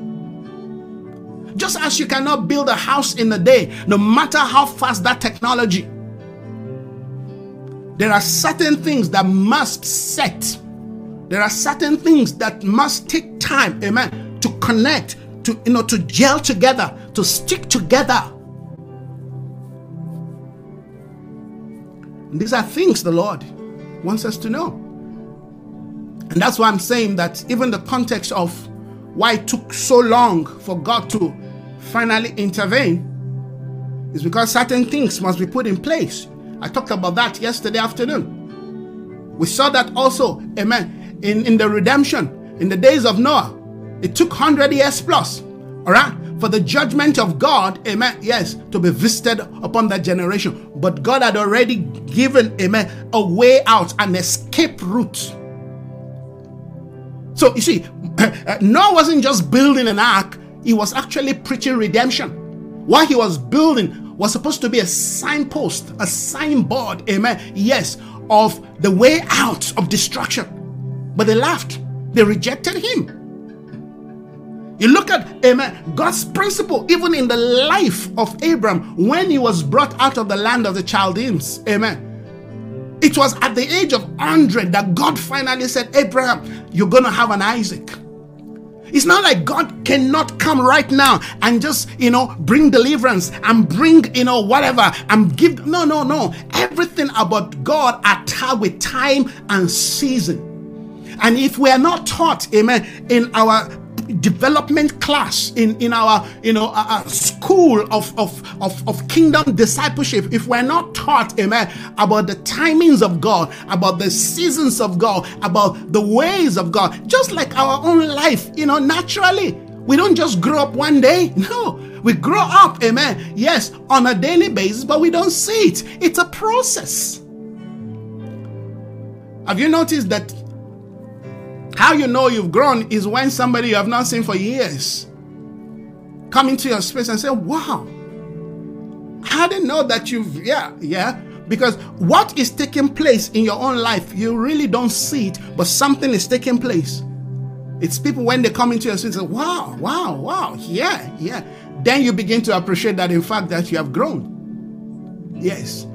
Just as you cannot build a house in a day, no matter how fast that technology. There are certain things that must set. There are certain things that must take time, amen, to connect, to you know to gel together, to stick together. And these are things the Lord wants us to know. And that's why I'm saying that even the context of why it took so long for God to finally intervene is because certain things must be put in place. I talked about that yesterday afternoon. We saw that also, amen, in, in the redemption, in the days of Noah. It took 100 years plus, all right, for the judgment of God, amen, yes, to be visited upon that generation. But God had already given, amen, a way out, an escape route. So you see, Noah wasn't just building an ark, he was actually preaching redemption. What he was building was supposed to be a signpost, a signboard, amen, yes, of the way out of destruction. But they laughed, they rejected him. You look at, amen, God's principle, even in the life of Abram when he was brought out of the land of the Chaldeans. Amen. It was at the age of 100 that God finally said, Abraham, you're going to have an Isaac. It's not like God cannot come right now and just, you know, bring deliverance and bring, you know, whatever and give. No, no, no. Everything about God are tied with time and season. And if we are not taught, amen, in our development class in in our you know uh, school of, of of of kingdom discipleship. If we're not taught amen about the timings of god about the seasons of god about the ways of god just like our own life you know naturally we don't just grow up one day. No we grow up amen yes on a daily basis but we don't see it. It's a process. Have you noticed that how you know you've grown is when somebody you have not seen for years come into your space and say, Wow, I didn't know that you've, yeah, yeah. Because what is taking place in your own life, you really don't see it, but something is taking place. It's people when they come into your space say, Wow, wow, wow, yeah, yeah. Then you begin to appreciate that in fact that you have grown. Yes.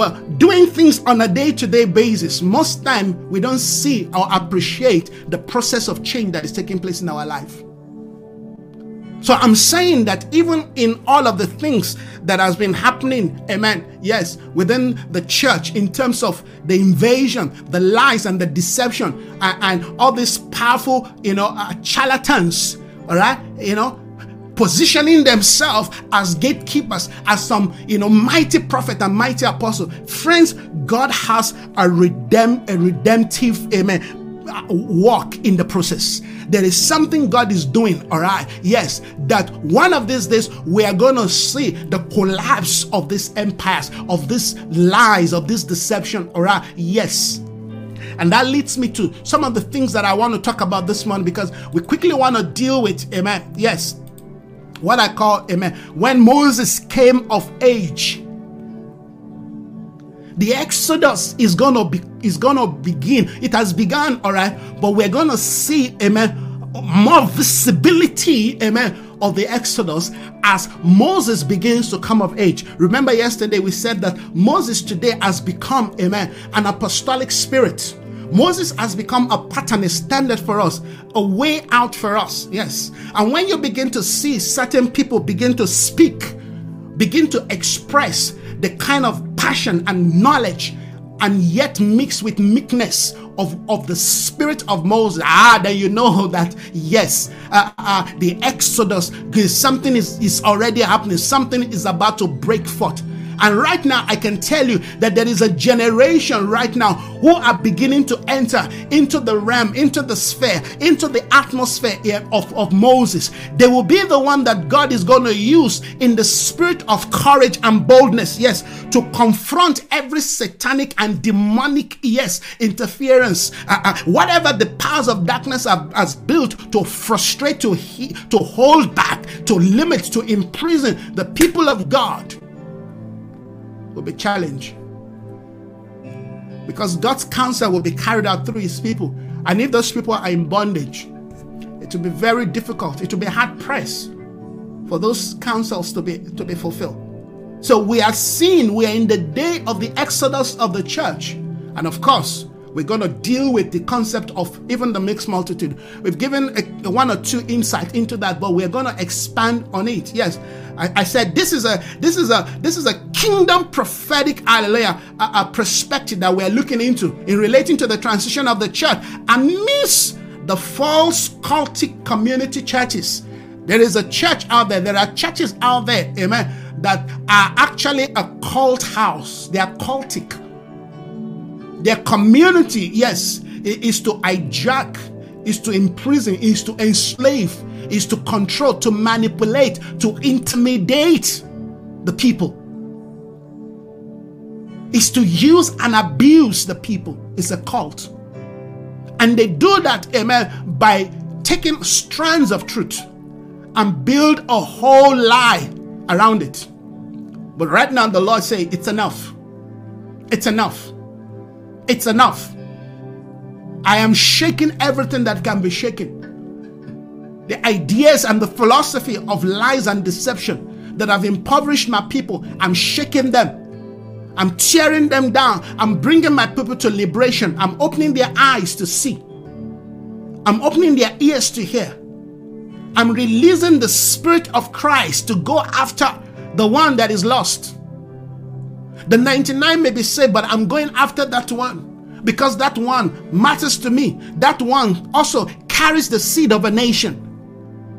But doing things on a day-to-day basis, most time we don't see or appreciate the process of change that is taking place in our life. So I'm saying that even in all of the things that has been happening, amen, yes, within the church in terms of the invasion, the lies and the deception and, and all these powerful, you know, uh, charlatans, all right, you know, positioning themselves as gatekeepers, as some, you know, mighty prophet and mighty apostle. Friends, God has a redemp, a redemptive, amen, walk in the process. There is something God is doing, all right? Yes, that one of these days we are going to see the collapse of these empires, of these lies, of this deception, all right? Yes. And that leads me to some of the things that I want to talk about this morning because we quickly want to deal with, amen. Yes, what I call, amen, when Moses came of age. The Exodus is gonna be is gonna begin. It has begun, all right, but we're gonna see, amen, more visibility, amen, of the Exodus as Moses begins to come of age. Remember, yesterday we said that Moses today has become, amen, an apostolic spirit. Moses has become a pattern, a standard for us, a way out for us. Yes. And when you begin to see certain people begin to speak, begin to express the kind of passion and knowledge, and yet mixed with meekness of, of the spirit of Moses, ah, then you know that yes, uh, uh, the Exodus, something is, is already happening, something is about to break forth. And right now, I can tell you that there is a generation right now who are beginning to enter into the realm, into the sphere, into the atmosphere of, of Moses. They will be the one that God is going to use in the spirit of courage and boldness, yes, to confront every satanic and demonic, yes, interference. Uh, uh, whatever the powers of darkness have, has built to frustrate, to, he, to hold back, to limit, to imprison the people of God will be challenged. Because God's counsel will be carried out through his people. And if those people are in bondage, it will be very difficult. It will be hard pressed for those counsels to be to be fulfilled. So we are seeing we are in the day of the exodus of the church. And of course, we're going to deal with the concept of even the mixed multitude. We've given a, a one or two insight into that, but we're going to expand on it. Yes, I, I, said this is a this is a this is a kingdom prophetic hallelujah a, a perspective that we're looking into in relating to the transition of the church and miss the false cultic community churches. There is a church out there. There are churches out there, amen, that are actually a cult house. They are cultic their community, yes, is to hijack, is to imprison, is to enslave, is to control, to manipulate, to intimidate the people. Is to use and abuse the people. It's a cult. And they do that, amen, by taking strands of truth and build a whole lie around it. But right now, the Lord say it's enough. It's enough. It's enough. I am shaking everything that can be shaken. The ideas and the philosophy of lies and deception that have impoverished my people, I'm shaking them. I'm tearing them down. I'm bringing my people to liberation. I'm opening their eyes to see. I'm opening their ears to hear. I'm releasing the Spirit of Christ to go after the one that is lost. The 99 may be saved, but I'm going after that one because that one matters to me. That one also carries the seed of a nation.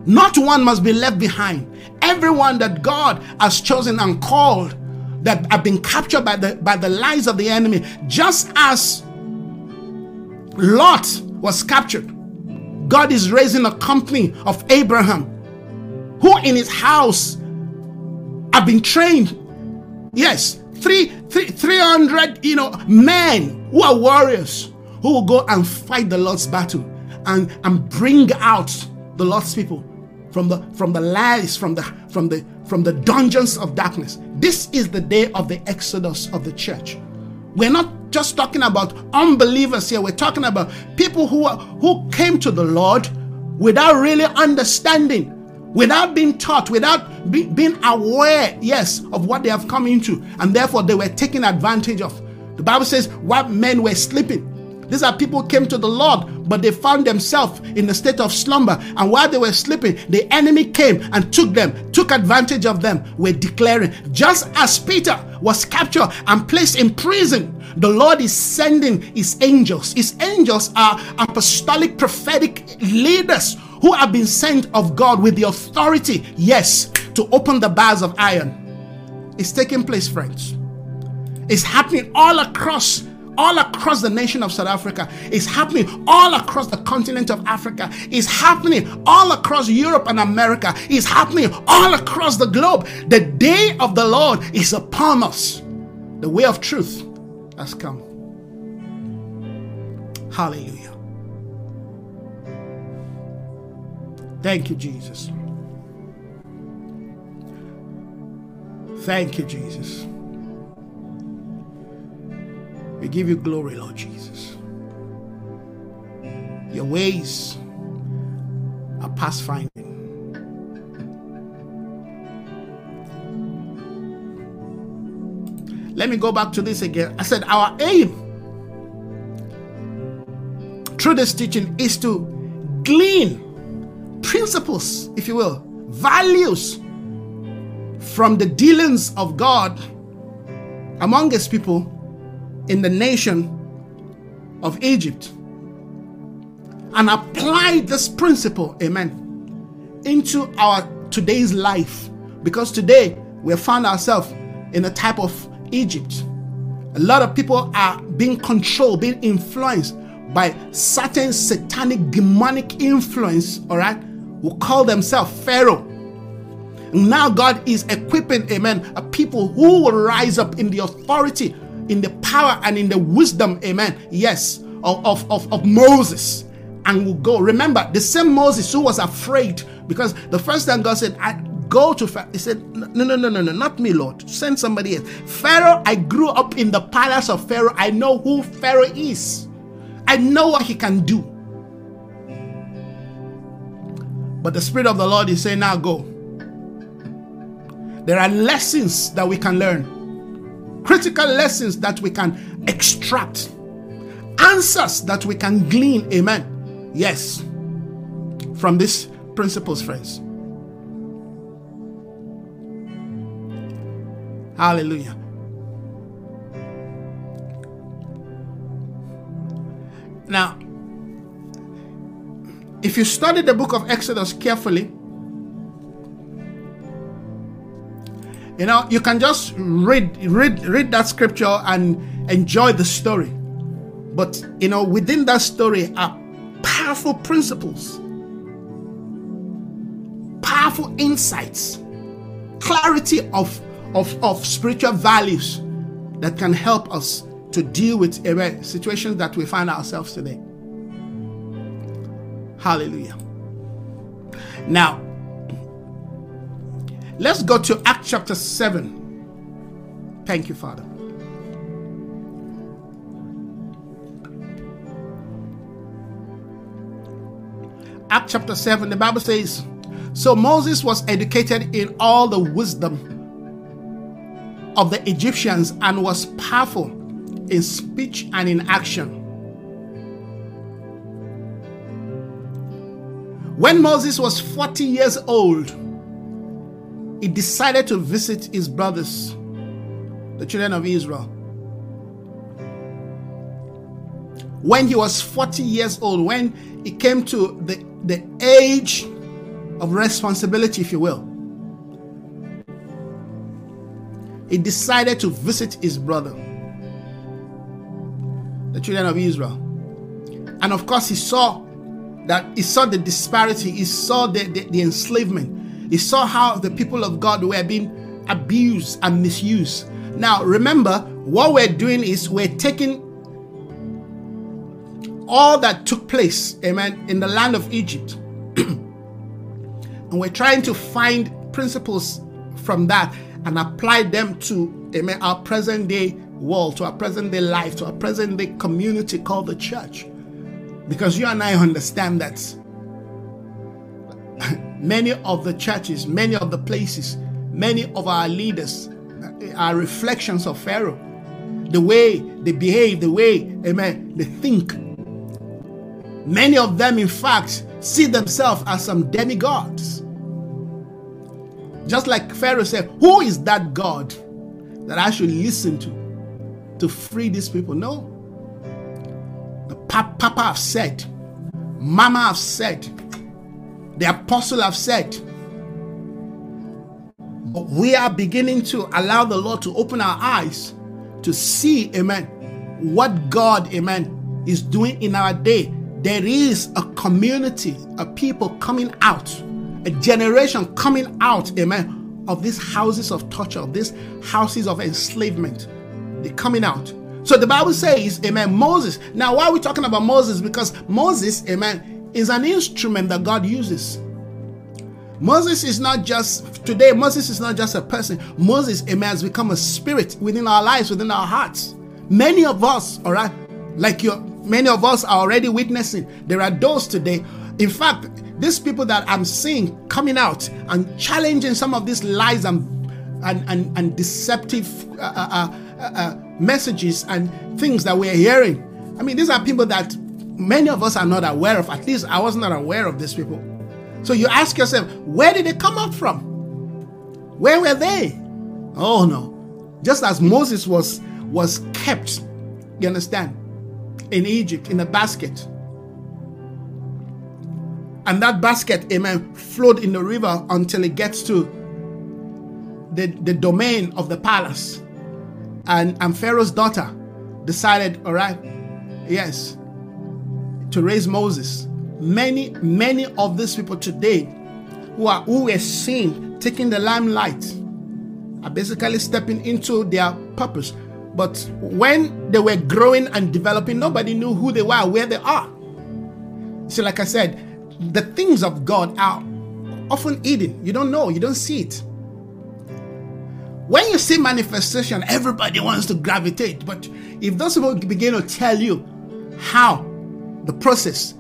Not one must be left behind. Everyone that God has chosen and called that have been captured by the by the lies of the enemy, just as Lot was captured. God is raising a company of Abraham who in his house have been trained. Yes, three, three, 300, you know, men who are warriors who will go and fight the Lord's battle and, and bring out the Lord's people from the from the lies from the from the from the dungeons of darkness. This is the day of the exodus of the church. We're not just talking about unbelievers here. We're talking about people who are, who came to the Lord without really understanding, without being taught, without be, being aware, yes, of what they have come into, and therefore they were taken advantage of. The Bible says, "What men were sleeping." These are people came to the Lord, but they found themselves in a state of slumber. And while they were sleeping, the enemy came and took them, took advantage of them. We're declaring, just as Peter was captured and placed in prison, the Lord is sending his angels. His angels are apostolic prophetic leaders who have been sent of God with the authority, yes, to open the bars of iron. It's taking place, friends. It's happening all across all across the nation of South Africa. It's happening all across the continent of Africa. It's happening all across Europe and America. It's happening all across the globe. The day of the Lord is upon us. The way of truth has come. Hallelujah. Thank you, Jesus. Thank you, Jesus. We give you glory, Lord Jesus. Your ways are past finding. Let me go back to this again. I said, Our aim through this teaching is to glean principles, if you will, values from the dealings of God among his people in the nation of Egypt and apply this principle, amen, into our today's life. Because today we have found ourselves in a type of Egypt. A lot of people are being controlled, being influenced by certain satanic, demonic influence, all right, who call themselves Pharaoh. now God is equipping, amen, a people who will rise up in the authority in the power and in the wisdom, amen, yes, of, of, of, of Moses and will go. Remember, the same Moses who was afraid because the first time God said, I go to Pharaoh, he said, No, no, no, no, no, not me, Lord. Send somebody else. Pharaoh, I grew up in the palace of Pharaoh. I know who Pharaoh is, I know what he can do. But the Spirit of the Lord is saying, Now go. There are lessons that we can learn critical lessons that we can extract, answers that we can glean. Amen. Yes, from these principles, friends. Hallelujah. Now, if you study the book of Exodus carefully, You know, you can just read read read that scripture and enjoy the story. But you know, within that story are powerful principles, powerful insights, clarity of of, of spiritual values that can help us to deal with uh, situations that we find ourselves today. Hallelujah. Now, Let's go to Acts chapter 7. Thank you, Father. Acts chapter 7, the Bible says, So Moses was educated in all the wisdom of the Egyptians and was powerful in speech and in action. When Moses was 40 years old, he decided to visit his brothers, the children of Israel. When he was 40 years old, when he came to the, the age of responsibility, if you will, he decided to visit his brother, the children of Israel. And of course, he saw that he saw the disparity, he saw the, the, the enslavement, he saw how the people of God were being abused and misused. Now, remember, what we're doing is we're taking all that took place, amen, in the land of Egypt. and we're trying to find principles from that and apply them to, amen, our present day world, to our present day life, to our present day community called the church. Because you and I understand that many of the churches, many of the places, many of our leaders are reflections of Pharaoh. The way they behave, the way, amen, they think, Many of them, in fact, see themselves as some demigods. Just like Pharaoh said, Who is that God that I should listen to to free these people? No. The Papa have said, Mama have said, the apostle have said. But we are beginning to allow the Lord to open our eyes to see, amen, what God, amen, is doing in our day there is a community, a people coming out, a generation coming out, amen, of these houses of torture, of these houses of enslavement. They're coming out. So the Bible says, amen, Moses. Now, why are we talking about Moses? Because Moses, amen, is an instrument that God uses. Moses is not just, today, Moses is not just a person. Moses, amen, has become a spirit within our lives, within our hearts. Many of us, all right, like you many of us are already witnessing. There are those today. In fact, these people that I'm seeing coming out and challenging some of these lies and and and, and deceptive uh, uh, uh, uh, messages and things that we're hearing. I mean, these are people that many of us are not aware of. At least I was not aware of these people. So you ask yourself, where did they come up from? Where were they? Oh no. Just as Moses was was kept, you understand? in Egypt in a basket. And that basket, amen, flowed in the river until it gets to the, the domain of the palace. And, and Pharaoh's daughter decided, all right, yes, to raise Moses. Many, many of these people today who are who were seen taking the limelight are basically stepping into their purpose but when they were growing and developing, nobody knew who they were, where they are. So, like I said, the things of God are often hidden. You don't know, you don't see it. When you see manifestation, everybody wants to gravitate. But if those people begin to tell you how the process,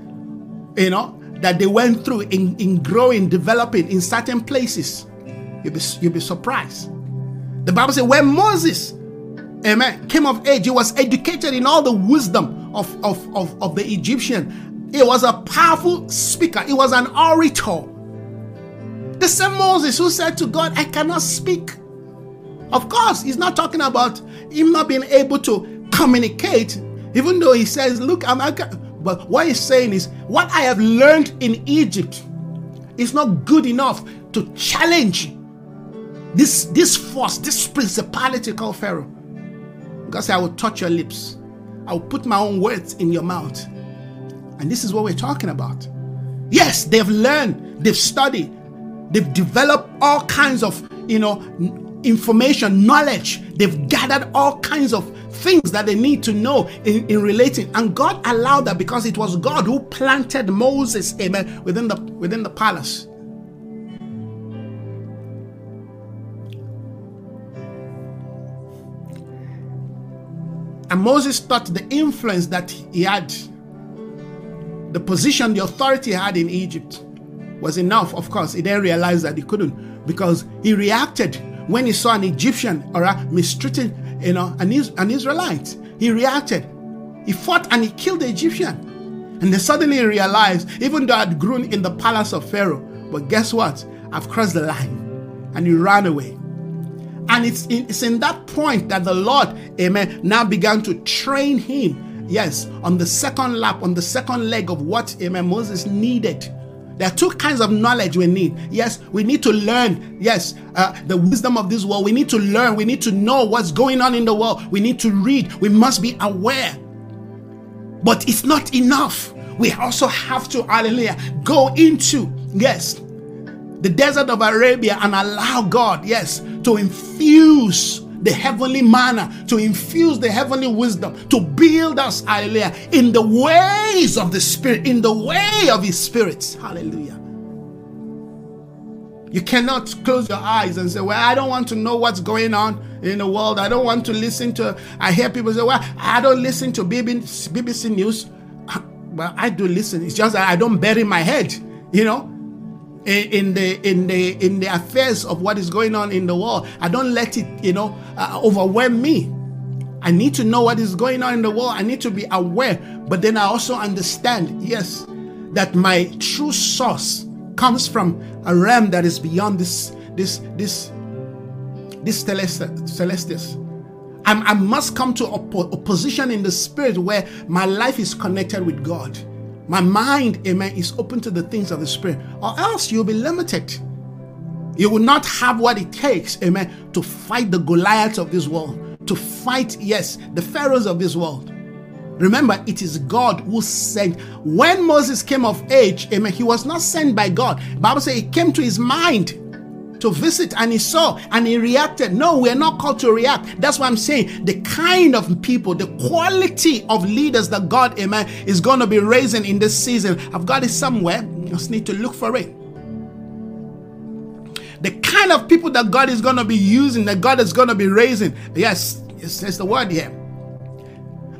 you know, that they went through in, in growing, developing in certain places, you'll be, you'll be surprised. The Bible says, when Moses amen, came of age, he was educated in all the wisdom of, of, of, of the Egyptian. He was a powerful speaker, he was an orator. The same Moses who said to God, I cannot speak. Of course, he's not talking about him not being able to communicate, even though he says, Look, I'm not. But what he's saying is, what I have learned in Egypt is not good enough to challenge this, this force, this principality called Pharaoh. God said, I will touch your lips. I will put my own words in your mouth. And this is what we're talking about. Yes, they've learned, they've studied, they've developed all kinds of, you know, information, knowledge. They've gathered all kinds of things that they need to know in, in relating. And God allowed that because it was God who planted Moses, amen, within the within the palace. And Moses thought the influence that he had, the position, the authority he had in Egypt was enough. Of course, he then realized that he couldn't because he reacted when he saw an Egyptian or a mistreating, you know, an, an Israelite. He reacted. He fought and he killed the Egyptian. And they suddenly realized, even though I'd grown in the palace of Pharaoh, but guess what? I've crossed the line. And he ran away. And it's in, it's in that point that the Lord, amen, now began to train him, yes, on the second lap, on the second leg of what, amen, Moses needed. There are two kinds of knowledge we need. Yes, we need to learn, yes, uh, the wisdom of this world. We need to learn. We need to know what's going on in the world. We need to read. We must be aware. But it's not enough. We also have to, hallelujah, go into, yes, the desert of Arabia and allow God, yes, to infuse the heavenly manna, to infuse the heavenly wisdom, to build us, hallelujah, in the ways of the Spirit, in the way of His Spirit. Hallelujah. You cannot close your eyes and say, Well, I don't want to know what's going on in the world. I don't want to listen to. I hear people say, Well, I don't listen to BBC News. Well, I do listen. It's just that I don't bury my head, you know in the in the in the affairs of what is going on in the world. I don't let it you know uh, overwhelm me. I need to know what is going on in the world. I need to be aware. But then i also understand yes that my true source comes from a realm that is beyond this this this this celestials I'm, i must come to a, a position in the spirit where my life is connected with god my mind, amen, is open to the things of the Spirit, or else you'll be limited. You will not have what it takes, amen, to fight the Goliaths of this world, to fight, yes, the Pharaohs of this world. Remember, it is God who sent. When Moses came of age, amen, he was not sent by God. Bible says it came to his mind to visit and he saw and he reacted. No, we're not called to react. That's why I'm saying the kind of people, the quality of leaders that God, amen, is going to be raising in this season. I've got it somewhere. Just need to look for it. The kind of people that God is going to be using, that God is going to be raising. Yes, it says the word here.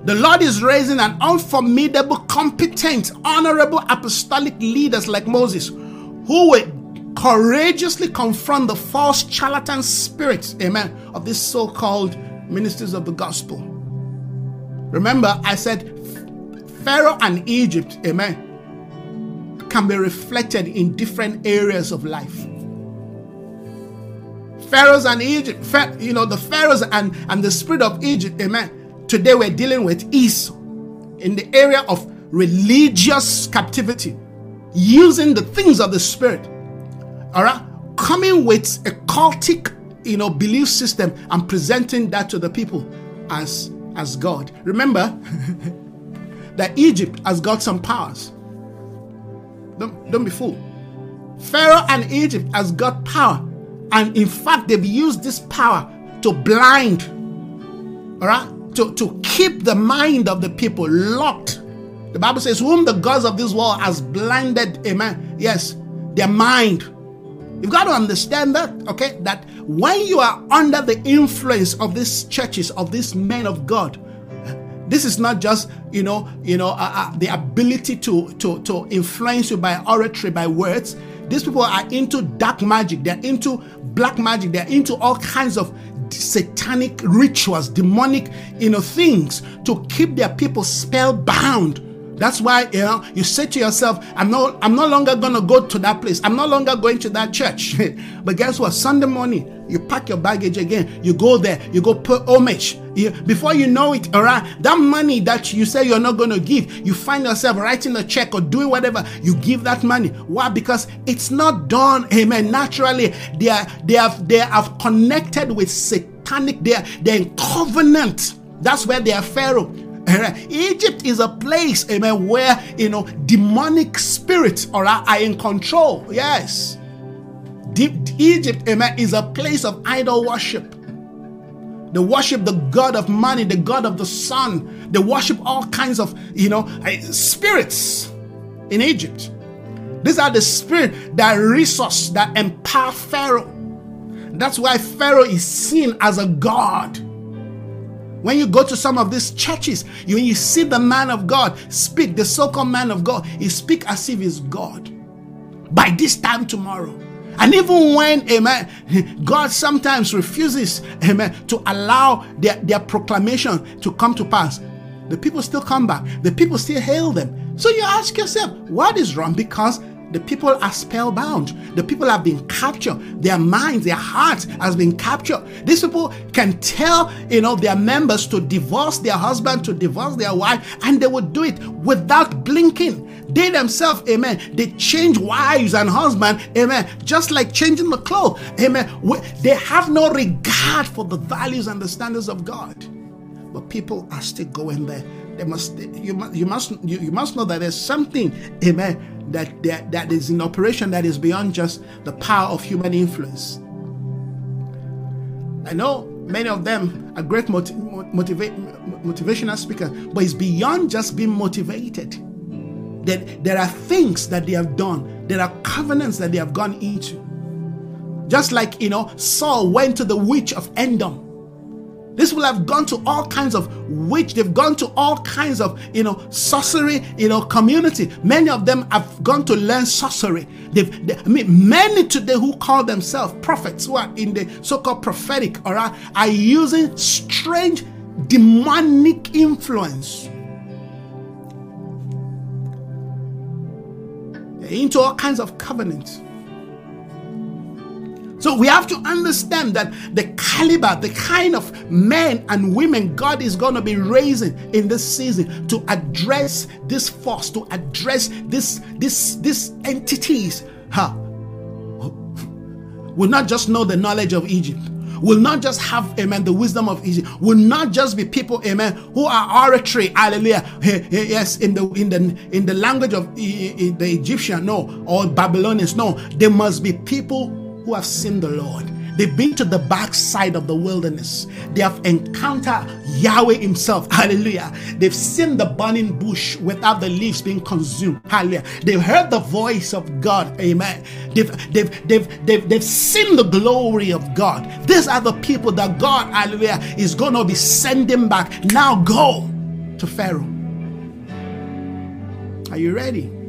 The Lord is raising an unformidable, competent, honorable apostolic leaders like Moses who will courageously confront the false charlatan spirits, amen, of these so called ministers of the gospel. Remember, I said Pharaoh and Egypt, amen, can be reflected in different areas of life. Pharaohs and Egypt, you know, the Pharaohs and, and the spirit of Egypt, amen, today we're dealing with is in the area of religious captivity, using the things of the spirit all right, coming with a cultic, you know, belief system and presenting that to the people as as God. Remember that Egypt has got some powers. Don't, don't be fooled. Pharaoh and Egypt has got power, and in fact, they've used this power to blind, all right, to, to keep the mind of the people locked. The Bible says, Whom the gods of this world has blinded, amen. Yes, their mind You've got to understand that, okay? That when you are under the influence of these churches, of these men of God, this is not just you know you know uh, uh, the ability to to to influence you by oratory by words. These people are into dark magic. They're into black magic. They're into all kinds of satanic rituals demonic you know things to keep their people spellbound that's why you know you say to yourself, I'm not I'm no longer gonna go to that place. I'm no longer going to that church. but guess what? Sunday morning, you pack your baggage again, you go there, you go put homage. You, before you know it, all right, that money that you say you're not gonna give, you find yourself writing a check or doing whatever, you give that money. Why? Because it's not done, amen. Naturally, they are they have they have connected with satanic, they're they're in covenant. That's where they are Pharaoh. Egypt is a place, amen, where you know demonic spirits are, are in control. Yes. Deep Egypt, amen, is a place of idol worship. They worship the god of money, the god of the sun. They worship all kinds of, you know, spirits in Egypt. These are the spirit that resource that empower Pharaoh. That's why Pharaoh is seen as a god. When you go to some of these churches, you, you see the man of God speak, the so called man of God, he speak as if he's God. By this time tomorrow. And even when, amen, God sometimes refuses, amen, to allow their, their proclamation to come to pass, the people still come back. The people still hail them. So you ask yourself, what is wrong? Because the people are spellbound. The people have been captured. Their minds, their hearts has been captured. These people can tell, you know, their members to divorce their husband, to divorce their wife, and they would do it without blinking. They themselves, amen, they change wives and husband, amen, just like changing the clothes, amen. They have no regard for the values and the standards of God. But people are still going there. Must, you must, you must, you, you must know that there's something, amen, that, that, that is in operation that is beyond just the power of human influence. I know many of them are great motiv- motiva- motivational speakers, but it's beyond just being motivated. That there are things that they have done, there are covenants that they have gone into. Just like, you know, Saul went to the witch of Endor this will have gone to all kinds of witch. They've gone to all kinds of, you know, sorcery, you know, community. Many of them have gone to learn sorcery. They've, they, I mean, many today who call themselves prophets, who are in the so-called prophetic, or are, are using strange demonic influence into all kinds of covenants. So we have to understand that the caliber, the kind of men and women God is going to be raising in this season to address this force, to address this this these entities, huh, will not just know the knowledge of Egypt, will not just have, amen, the wisdom of Egypt, will not just be people, amen, who are oratory, hallelujah, yes, in the in the in the language of the Egyptian, no, or Babylonians, no, they must be people who have seen the Lord. They've been to the backside of the wilderness. They have encountered Yahweh Himself. Hallelujah. They've seen the burning bush without the leaves being consumed. Hallelujah. They've heard the voice of God. Amen. They've, they've, they've, they've, they've seen the glory of God. These are the people that God, hallelujah, is going to be sending back. Now go to Pharaoh. Are you ready?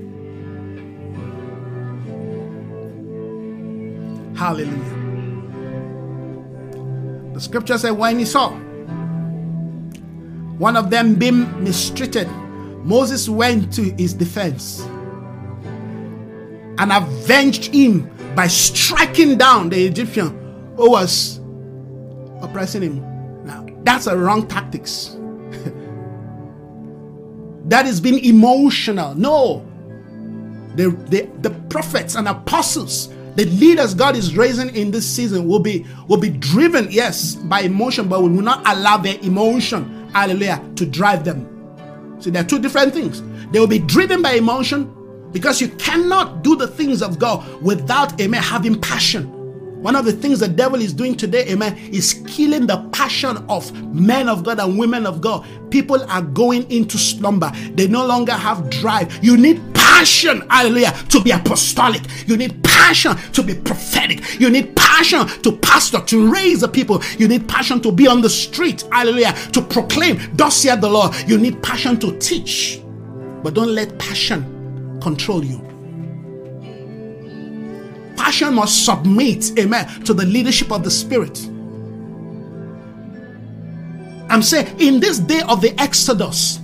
Hallelujah. The scripture said, when he saw one of them being mistreated, Moses went to his defense and avenged him by striking down the Egyptian who was oppressing him. Now, that's a wrong tactics. that is being emotional. No. The, the, the prophets and apostles the leaders God is raising in this season will be will be driven, yes, by emotion, but we will not allow their emotion, hallelujah, to drive them. See, there are two different things. They will be driven by emotion because you cannot do the things of God without, amen, having passion. One of the things the devil is doing today, amen, is killing the passion of men of God and women of God. People are going into slumber. They no longer have drive. You need passion, hallelujah, to be apostolic. You need passion to be prophetic. You need passion to pastor, to raise the people. You need passion to be on the street, hallelujah, to proclaim, thus the Lord. You need passion to teach. But don't let passion control you. Passion must submit, amen, to the leadership of the Spirit. I'm saying in this day of the Exodus,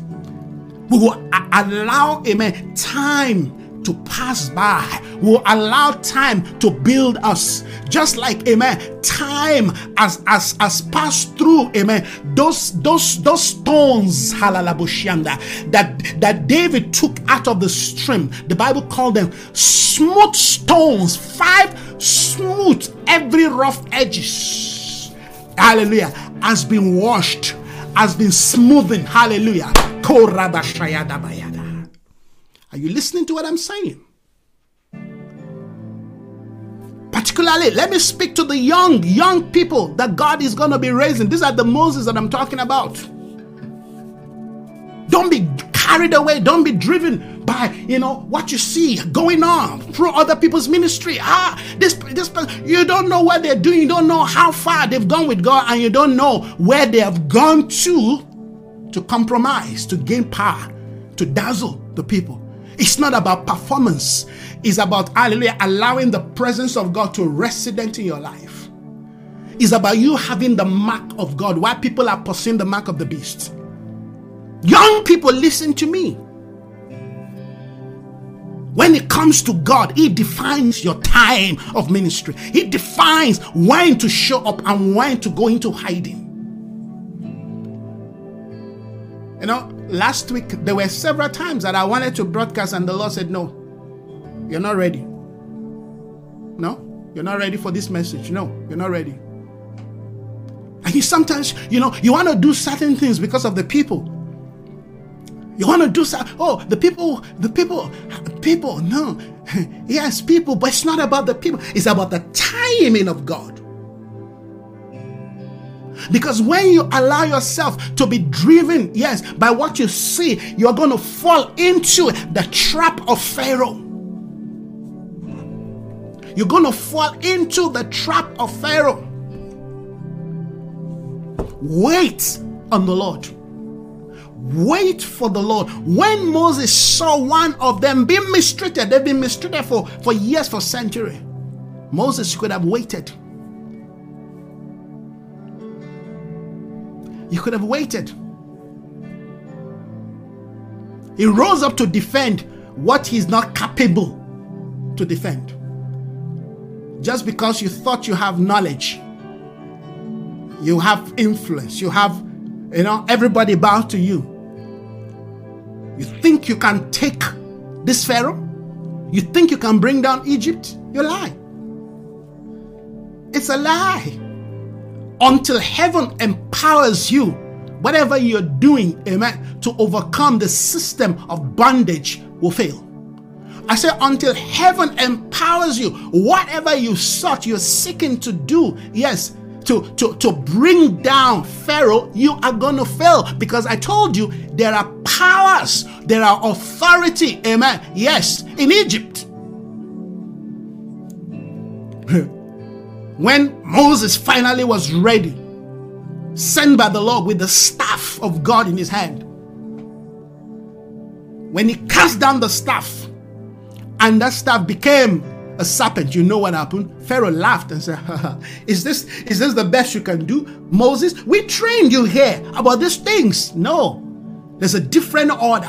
we will allow, amen, time to pass by. We'll allow time to build us. Just like, amen, time as as as passed through, amen. Those those those stones, that that David took out of the stream. The Bible called them smooth stones, five smooth, every rough edges. Hallelujah. Has been washed has been smoothing. Hallelujah. Are you listening to what I'm saying? Particularly, let me speak to the young, young people that God is going to be raising. These are the Moses that I'm talking about. Don't be carried away. Don't be driven by you know what you see going on through other people's ministry. Ah, this this you don't know what they're doing. You don't know how far they've gone with God, and you don't know where they have gone to to compromise, to gain power, to dazzle the people. It's not about performance. It's about hallelujah, allowing the presence of God to resident in your life. It's about you having the mark of God. Why people are pursuing the mark of the beast. Young people, listen to me. When it comes to God, He defines your time of ministry. He defines when to show up and when to go into hiding. You know, last week there were several times that I wanted to broadcast, and the Lord said, No, you're not ready. No, you're not ready for this message. No, you're not ready. And you sometimes, you know, you want to do certain things because of the people. You want to do something. Oh, the people, the people, people. No, yes, people, but it's not about the people. It's about the timing of God. Because when you allow yourself to be driven, yes, by what you see, you're going to fall into the trap of Pharaoh. You're going to fall into the trap of Pharaoh. Wait on the Lord. Wait for the Lord. When Moses saw one of them being mistreated, they've been mistreated for, for years, for centuries. Moses could have waited. You could have waited. He rose up to defend what he's not capable to defend. Just because you thought you have knowledge, you have influence, you have, you know, everybody bow to you. You think you can take this Pharaoh? You think you can bring down Egypt? You lie. It's a lie until heaven empowers you, whatever you're doing, amen, to overcome the system of bondage will fail. I say, until heaven empowers you, whatever you sought, you're seeking to do, yes, to, to, to bring down Pharaoh, you are going to fail because I told you there are powers, there are authority, amen, yes, in Egypt. when Moses finally was ready, sent by the Lord with the staff of God in his hand, when he cast down the staff and that staff became a serpent, you know what happened? Pharaoh laughed and said, Is this is this the best you can do? Moses, we trained you here about these things. No, there's a different order.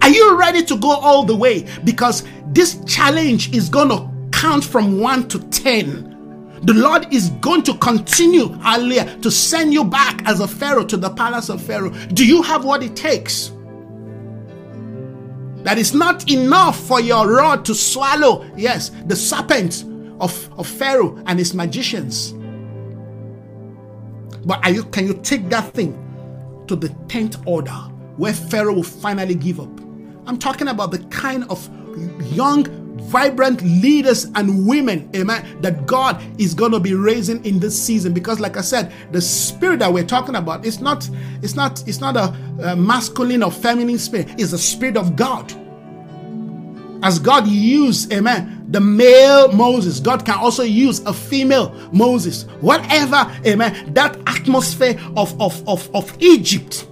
Are you ready to go all the way? Because this challenge is gonna count from 1 to 10. The Lord is going to continue, hallelujah, to send you back as a Pharaoh to the palace of Pharaoh. Do you have what it takes? That is not enough for your rod to swallow, yes, the serpent of, of Pharaoh and his magicians. But are you can you take that thing to the tenth order where Pharaoh will finally give up? I'm talking about the kind of young vibrant leaders and women, amen, that God is going to be raising in this season. Because, like I said, the spirit that we're talking about is not, it's not, it's not a, a masculine or feminine spirit, it's the spirit of God. As God used, amen, the male Moses, God can also use a female Moses. Whatever, amen, that atmosphere of, of, of, of Egypt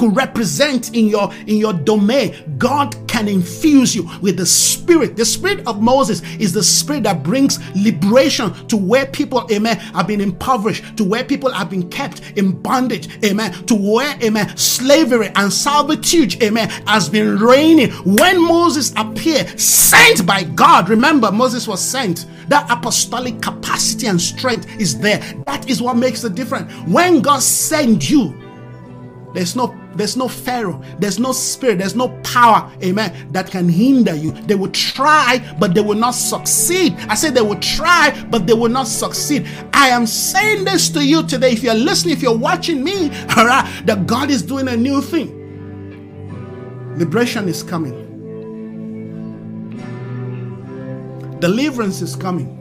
could represent in your in your domain god can infuse you with the spirit. The spirit of moses is the spirit that brings liberation to where people amen have been impoverished to where people have been kept in bondage amen to where amen slavery and servitude amen has been reigning. When moses appeared sent by god remember moses was sent. That apostolic capacity and strength is there. That is what makes the difference. When god sends you there's no there's no Pharaoh, there's no spirit, there's no power, amen, that can hinder you. They will try, but they will not succeed. I say they will try, but they will not succeed. I am saying this to you today. If you're listening, if you're watching me, all right, that God is doing a new thing. Liberation is coming. Deliverance is coming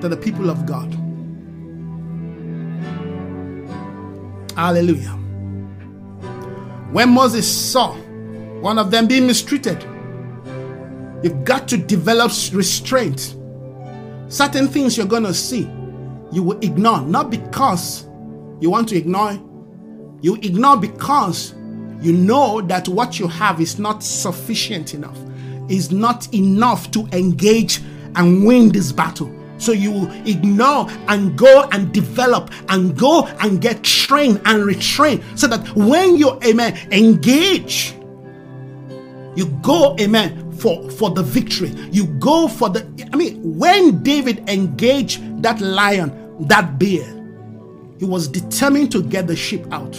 to the people of God. Hallelujah. When Moses saw one of them being mistreated, you've got to develop restraint. Certain things you're going to see, you will ignore, not because you want to ignore, you ignore because you know that what you have is not sufficient enough, is not enough to engage and win this battle. So you ignore and go and develop and go and get trained and retrain so that when you, amen, engage, You go, amen, for, for the victory. You go for the. I mean, when David engaged that lion, that bear, he was determined to get the sheep out.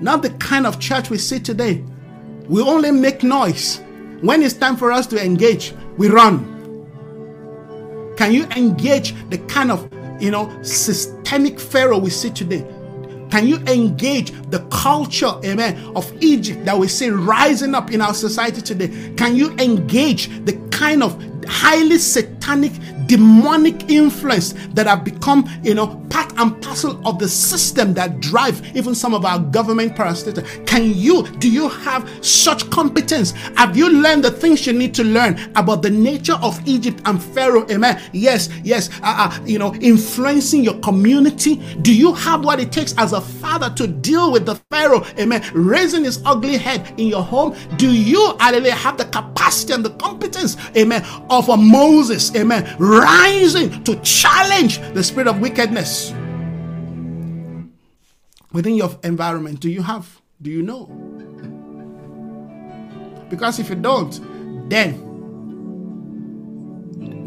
Not the kind of church we see today. We only make noise. When it's time for us to engage, we run. Can you engage the kind of, you know, systemic Pharaoh we see today? Can you engage the culture, amen, of Egypt that we see rising up in our society today? Can you engage the kind of highly satanic demonic influence that have become, you know, part and parcel of the system that drive even some of our government parastatals. Can you, do you have such competence? Have you learned the things you need to learn about the nature of Egypt and Pharaoh? Amen. Yes, yes, uh, uh, you know, influencing your community. Do you have what it takes as a father to deal with the Pharaoh? Amen. Raising his ugly head in your home. Do you, hallelujah, have the capacity and the competence, amen, of a Moses, amen, rising to challenge the spirit of wickedness within your environment? Do you have? Do you know? Because if you don't, then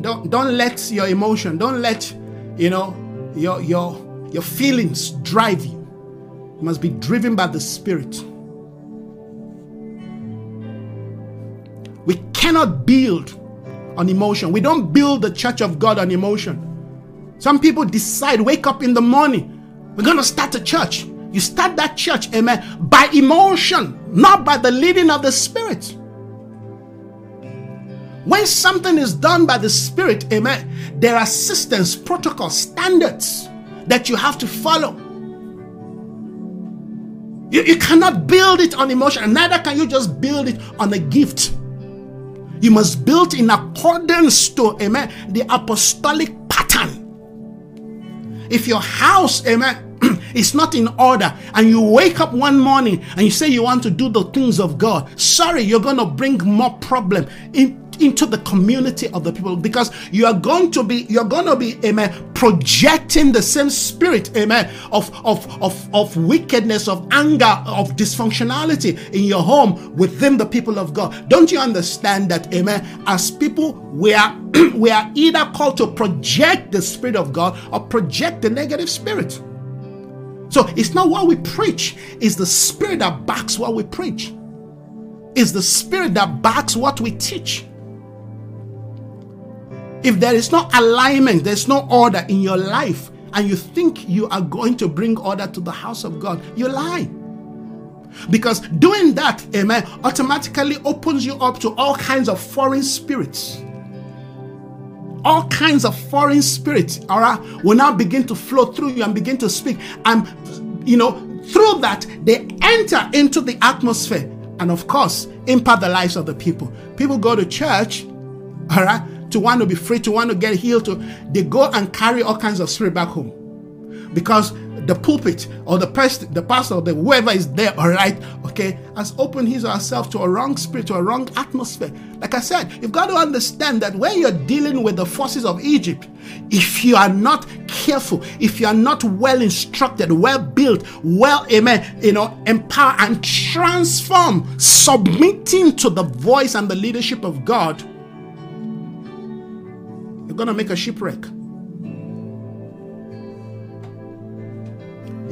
don't don't let your emotion, don't let you know your your your feelings drive you. You must be driven by the spirit. We cannot build on emotion. We don't build the church of God on emotion. Some people decide, wake up in the morning, we're going to start a church. You start that church, amen, by emotion, not by the leading of the Spirit. When something is done by the Spirit, amen, there are systems, protocols, standards that you have to follow. You, you cannot build it on emotion, neither can you just build it on a gift. You must build in accordance to, amen, the apostolic pattern. If your house, amen, is not in order. And you wake up one morning and you say you want to do the things of God, sorry, you're going to bring more problem in into the community of the people because you are going to be you're going to be amen projecting the same spirit amen of of of, of wickedness of anger of dysfunctionality in your home within the people of god. Don't you understand that amen as people we are we are either called to project the spirit of god or project the negative spirit so it's not what we preach it's the spirit that backs what we preach it's the spirit that backs what we teach if there is no alignment, there's no order in your life, and you think you are going to bring order to the house of God, you lie. Because doing that, amen, automatically opens you up to all kinds of foreign spirits. All kinds of foreign spirits, all right, will now begin to flow through you and begin to speak. And, you know, through that, they enter into the atmosphere and, of course, impact the lives of the people. People go to church, all right, to want to be free, to want to get healed, to they go and carry all kinds of spirit back home. Because the pulpit or the pastor, the pastor, or the whoever is there, all right, okay, has opened his or herself to a wrong spirit, to a wrong atmosphere. Like I said, you've got to understand that when you're dealing with the forces of Egypt, if you are not careful, if you are not well instructed, well built, well, amen, you know, empowered and transform, submitting to the voice and the leadership of God, you're going to make a shipwreck.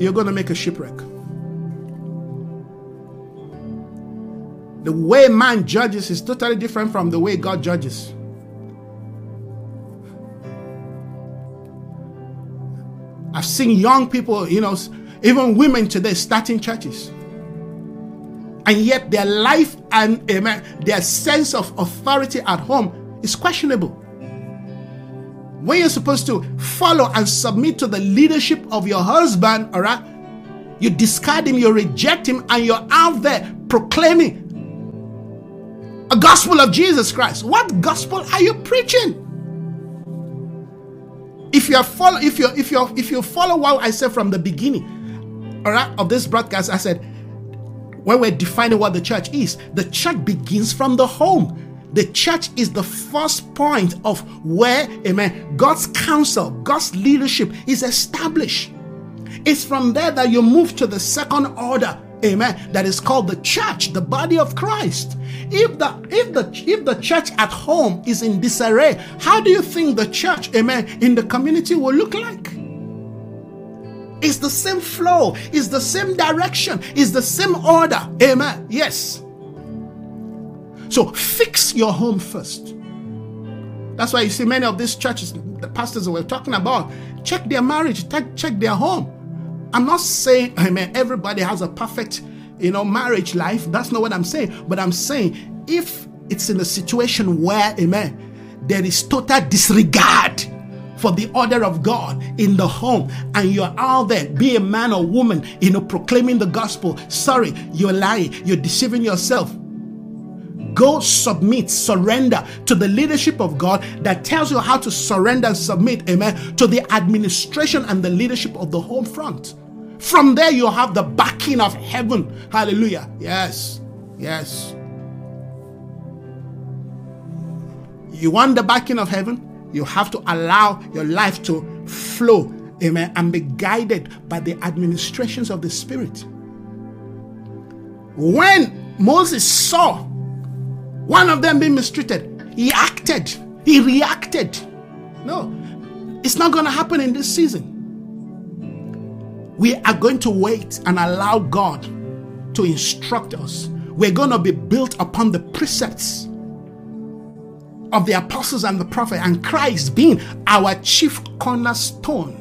You're going to make a shipwreck. The way man judges is totally different from the way God judges. I've seen young people, you know, even women today starting churches. And yet their life and amen, their sense of authority at home is questionable when you're supposed to follow and submit to the leadership of your husband, all right, you discard him, you reject him, and you're out there proclaiming a gospel of Jesus Christ. What gospel are you preaching? If you follow, if you if you if you follow what I said from the beginning, all right, of this broadcast, I said when we're defining what the church is, the church begins from the home. The church is the first point of where, amen, God's counsel, God's leadership is established. It's from there that you move to the second order, amen, that is called the church, the body of Christ. If the if the if the church at home is in disarray, how do you think the church, amen, in the community will look like? It's the same flow, it's the same direction, it's the same order. Amen. Yes. So fix your home first. That's why you see many of these churches, the pastors we're talking about, check their marriage, check their home. I'm not saying, amen, everybody has a perfect, you know, marriage life. That's not what I'm saying. But I'm saying if it's in a situation where, amen, there is total disregard for the order of God in the home and you're out there, be a man or woman, you know, proclaiming the gospel. Sorry, you're lying, you're deceiving yourself. Go submit, surrender to the leadership of God that tells you how to surrender and submit, amen, to the administration and the leadership of the home front. From there, you have the backing of heaven. Hallelujah. Yes, yes. You want the backing of heaven? You have to allow your life to flow, amen, and be guided by the administrations of the Spirit. When Moses saw one of them being mistreated, he acted, he reacted. No, it's not going to happen in this season. We are going to wait and allow God to instruct us. We're going to be built upon the precepts of the apostles and the prophet and Christ being our chief cornerstone.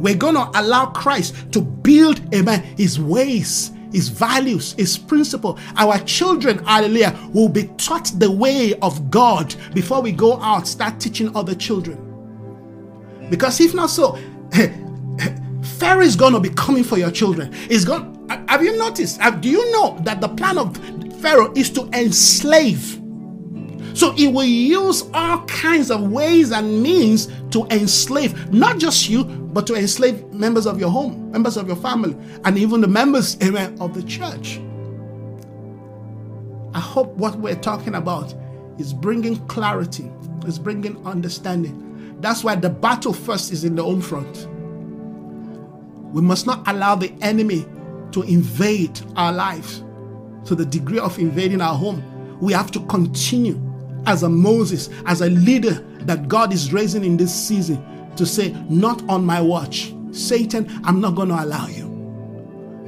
We're going to allow Christ to build, amen, his ways, his values, his principle. Our children, hallelujah, will be taught the way of God before we go out, start teaching other children. Because if not so, Pharaoh is going to be coming for your children. Is going. Have you noticed? Do you know that the plan of Pharaoh is to enslave? So he will use all kinds of ways and means to enslave not just you, but to enslave members of your home, members of your family, and even the members amen, of the church. I hope what we're talking about is bringing clarity, is bringing understanding. That's why the battle first is in the home front. We must not allow the enemy to invade our lives to the degree of invading our home. We have to continue as a Moses, as a leader that God is raising in this season to say, Not on my watch. Satan, I'm not going to allow you.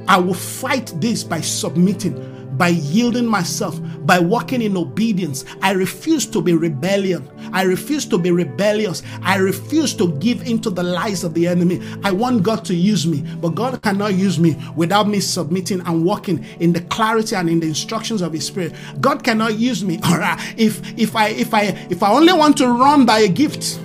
I will fight this by submitting by yielding myself, by walking in obedience. I refuse to be rebellion. I refuse to be rebellious. I refuse to give into the lies of the enemy. I want God to use me, but God cannot use me without me submitting and walking in the clarity and in the instructions of His Spirit. God cannot use me. All right. If if I if I if I only want to run by a gift,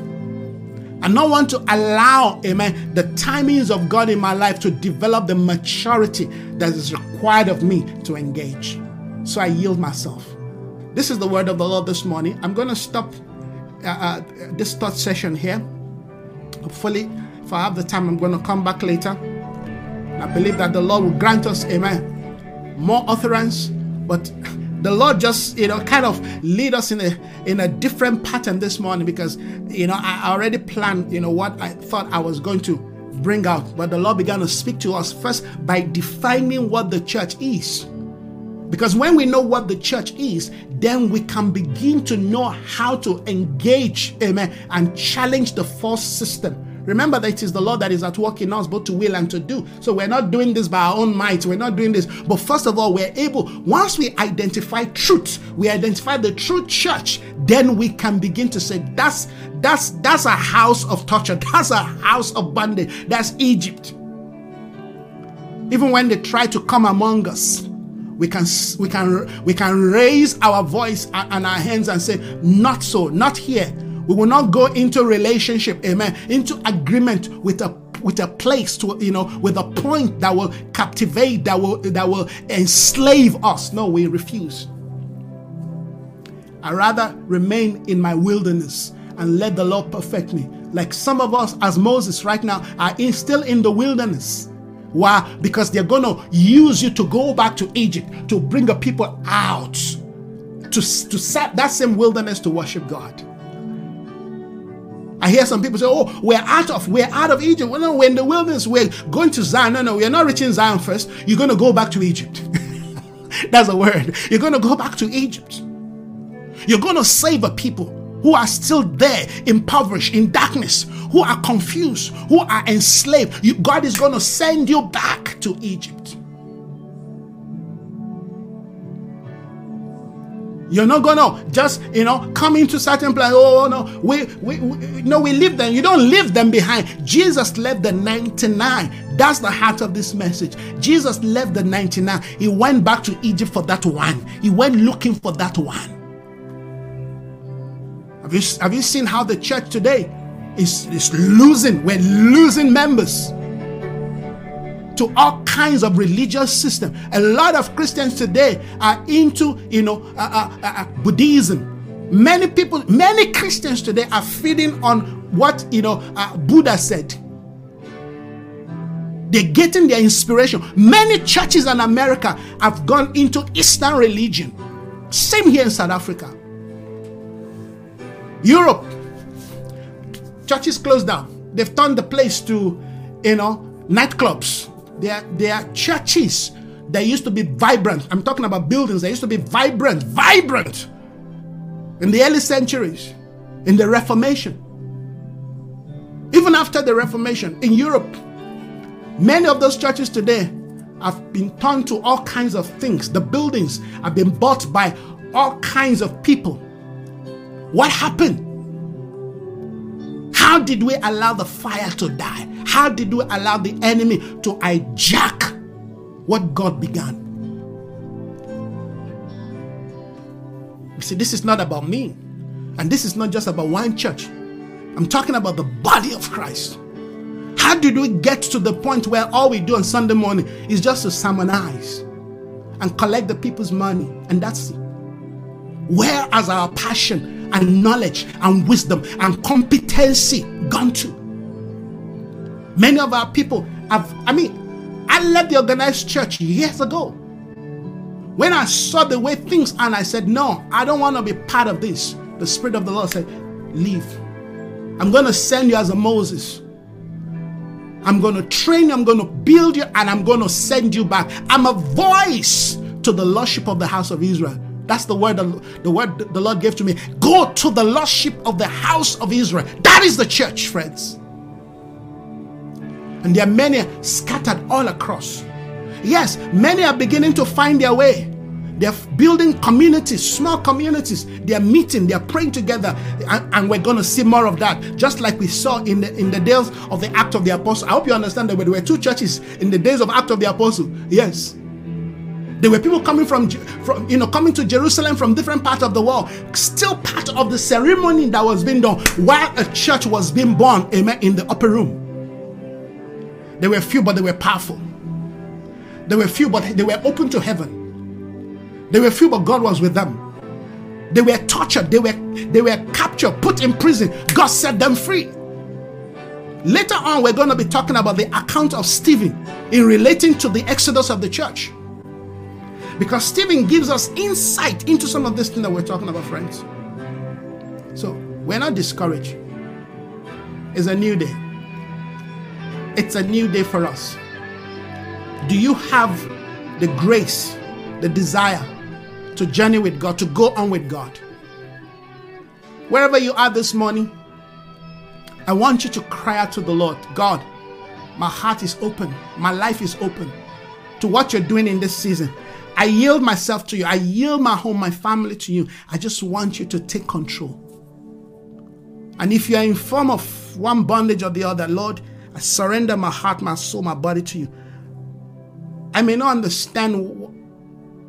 and not want to allow, amen, the timings of God in my life to develop the maturity that is required of me to engage. So I yield myself. This is the word of the Lord this morning. I'm going to stop uh, uh, this thought session here. Hopefully, if I have the time, I'm going to come back later. I believe that the Lord will grant us, amen, more utterance, but the Lord just, you know, kind of lead us in a in a different pattern this morning because, you know, I already planned, you know, what I thought I was going to bring out. But the Lord began to speak to us first by defining what the church is. Because when we know what the church is, then we can begin to know how to engage, amen, and challenge the false system Remember that it is the Lord that is at work in us, both to will and to do. So we're not doing this by our own might. We're not doing this. But first of all, we're able, once we identify truth, we identify the true church, then we can begin to say, that's that's that's a house of torture, that's a house of bondage, that's Egypt. Even when they try to come among us, we can we can we can raise our voice and our hands and say, not so, not here we will not go into relationship, amen, into agreement with a with a place to you know with a point that will captivate that will that will enslave us. No we refuse. I rather remain in my wilderness and let the lord perfect me. Like some of us as moses right now are in, still in the wilderness. Why? Because they're going to use you to go back to egypt to bring the people out to to set that same wilderness to worship god I hear some people say, "Oh, we're out of we're out of Egypt. Well, no, we're in the wilderness. We're going to Zion. No, no, we're not reaching Zion first. You're going to go back to Egypt. That's a word. You're going to go back to Egypt. You're going to save a people who are still there, impoverished, in darkness, who are confused, who are enslaved. You, God is going to send you back to Egypt. You're not gonna just you know come into certain place. Oh, oh no, we, we, we no we leave them. You don't leave them behind. Jesus left the 99. That's the heart of this message. Jesus left the 99. He went back to Egypt for that one. He went looking for that one. Have you have you seen how the church today is, is losing? We're losing members to all kinds of religious system. A lot of Christians today are into, you know, uh, uh, uh, Buddhism. Many people, many Christians today are feeding on what you know uh, Buddha said. They're getting their inspiration. Many churches in America have gone into Eastern religion. Same here in South Africa. Europe, churches closed down. They've turned the place to, you know, nightclubs. There, there are churches that used to be vibrant. I'm talking about buildings that used to be vibrant, vibrant in the early centuries, in the Reformation. Even after the Reformation in Europe, many of those churches today have been turned to all kinds of things. The buildings have been bought by all kinds of people. What happened? How did we allow the fire to die? How did we allow the enemy to hijack what God began? You see, this is not about me. And this is not just about one church. I'm talking about the body of Christ. How did we get to the point where all we do on Sunday morning is just to sermonize and collect the people's money? And that's it. Where has our passion and knowledge and wisdom and competency gone to? Many of our people have, I mean, I left the organized church years ago. When I saw the way things and I said, No, I don't want to be part of this. The Spirit of the Lord said, Leave. I'm going to send you as a Moses. I'm going to train you, I'm going to build you, and I'm going to send you back. I'm a voice to the Lordship of the house of Israel. That's the word the word the Lord gave to me. Go to the Lordship of the house of Israel. That is the church, friends. And there are many scattered all across. Yes, many are beginning to find their way. They're building communities, small communities. They're meeting, they're praying together, and, and we're going to see more of that. Just like we saw in the in the days of the Act of the Apostle. I hope you understand that there were two churches in the days of Act of the Apostle. Yes, there were people coming from, from, you know, coming to Jerusalem from different parts of the world, still part of the ceremony that was being done while a church was being born, amen, in the upper room. There were few, but they were powerful. There were few, but they were open to heaven. There were few, but God was with them. They were tortured, they were they were captured, put in prison. God set them free. Later on, we're going to be talking about the account of Stephen in relating to the exodus of the church. Because Stephen gives us insight into some of this thing that we're talking about, friends. So we're not discouraged. It's a new day. It's a new day for us. Do you have the grace, the desire to journey with God, to go on with God? Wherever you are this morning, I want you to cry out to the Lord God, my heart is open, my life is open to what you're doing in this season. I yield myself to you. I yield my home, my family to you. I just want you to take control. And if you are in form of one bondage or the other, Lord, I surrender my heart, my soul, my body to you. I may not understand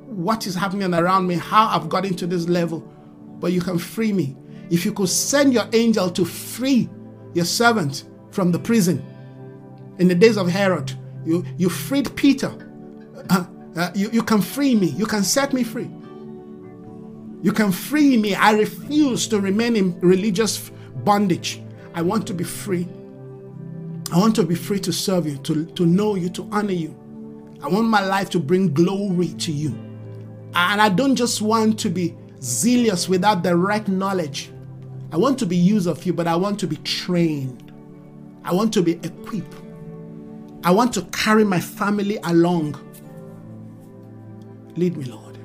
what is happening around me, how I've got into this level, but you can free me. If you could send your angel to free your servant from the prison in the days of Herod, you, you freed Peter. Uh, Uh, you, you can free me. You can set me free. You can free me. I refuse to remain in religious bondage. I want to be free. I want to be free to serve you, to, to know you, to honor you. I want my life to bring glory to you. And I don't just want to be zealous without the right knowledge. I want to be used of you, but I want to be trained. I want to be equipped. I want to carry my family along. Lead me, Lord.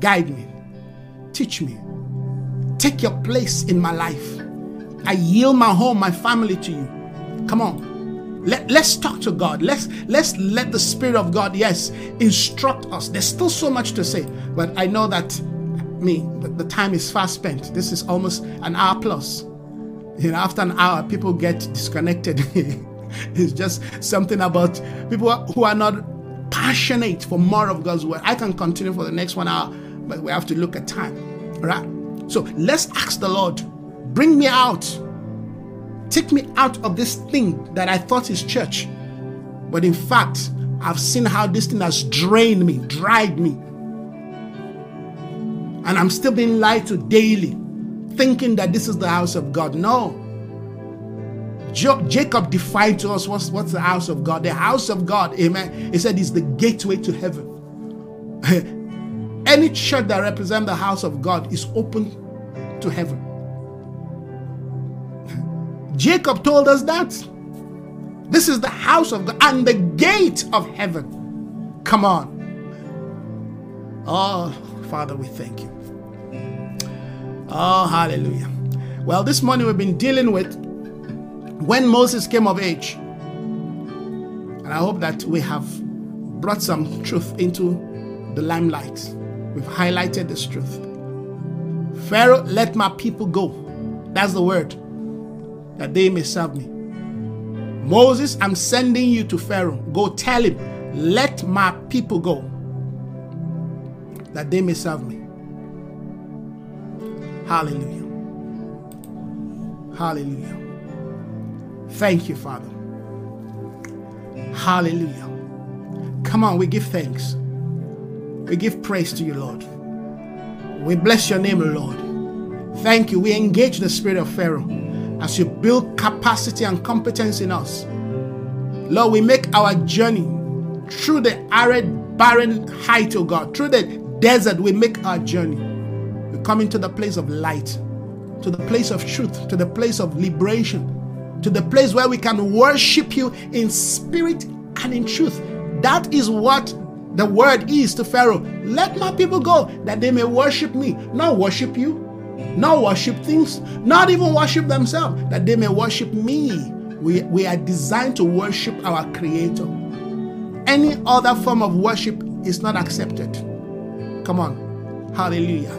Guide me. Teach me. Take your place in my life. I yield my home, my family to you. Come on. Let, let's talk to God. Let's let's let the Spirit of God, yes, instruct us. There's still so much to say, but I know that me, the, the time is fast spent. This is almost an hour plus. You know, after an hour, people get disconnected. it's just something about people who are not passionate for more of God's word. I can continue for the next one hour, but we have to look at time. All right? So let's ask the Lord, bring me out. Take me out of this thing that I thought is church. But in fact, I've seen how this thing has drained me, dried me. And I'm still being lied to daily, thinking that this is the house of God. No. Jacob defined to us what's, what's the house of God. The house of God, amen. He said, is the gateway to heaven. Any church that represents the house of God is open to heaven. Jacob told us that. This is the house of God and the gate of heaven. Come on. Oh, Father, we thank you. Oh, hallelujah. Well, this morning we've been dealing with when Moses came of age. And I hope that we have brought some truth into the limelight. We've highlighted this truth. Pharaoh, let my people go. That's the word. That they may serve me. Moses, I'm sending you to Pharaoh. Go tell him, let my people go. That they may serve me. Hallelujah. Hallelujah. Thank you, Father. Hallelujah. Come on, we give thanks. We give praise to you, Lord. We bless your name, Lord. Thank you. We engage the spirit of Pharaoh as you build capacity and competence in us. Lord, we make our journey through the arid, barren height, oh God, through the desert, we make our journey. We come into the place of light, to the place of truth, to the place of liberation, to the place where we can worship you in spirit and in truth. That is what the word is to Pharaoh. Let my people go that they may worship me, not worship you, not worship things, not even worship themselves, that they may worship me. We, we are designed to worship our Creator. Any other form of worship is not accepted. Come on. Hallelujah.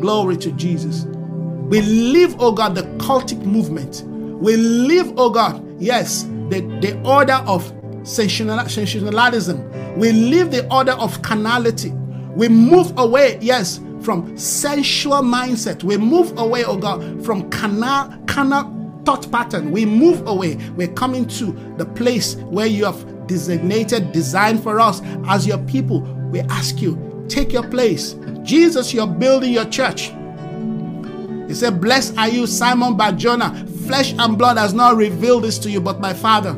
Glory to Jesus. We live, oh God, the cultic movement we live, oh God, yes, the, the order of sensationalism. We live the order of carnality. We move away, yes, from sensual mindset. We move away, oh God, from carnal, carnal thought pattern. We move away. We're coming to the place where you have designated, designed for us as your people. We ask you, take your place. Jesus, you're building your church. He said, Blessed are you, Simon Barjona, Flesh and blood has not revealed this to you, but my Father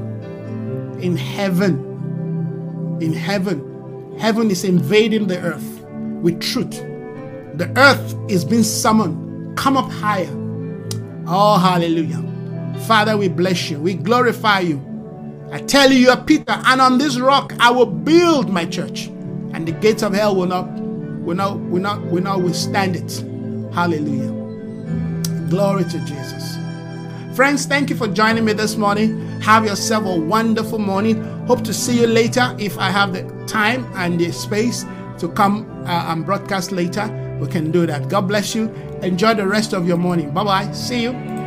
in heaven. In heaven. Heaven is invading the earth with truth. The earth is being summoned. Come up higher. Oh, hallelujah. Father, we bless you. We glorify you. I tell you, you are Peter, and on this rock I will build my church, and the gates of hell will not, will not, will not, will not withstand it. Hallelujah. Glory to Jesus. Friends, thank you for joining me this morning. Have yourself a wonderful morning. Hope to see you later if I have the time and the space to come uh, and broadcast later. We can do that. God bless you. Enjoy the rest of your morning. Bye bye. See you.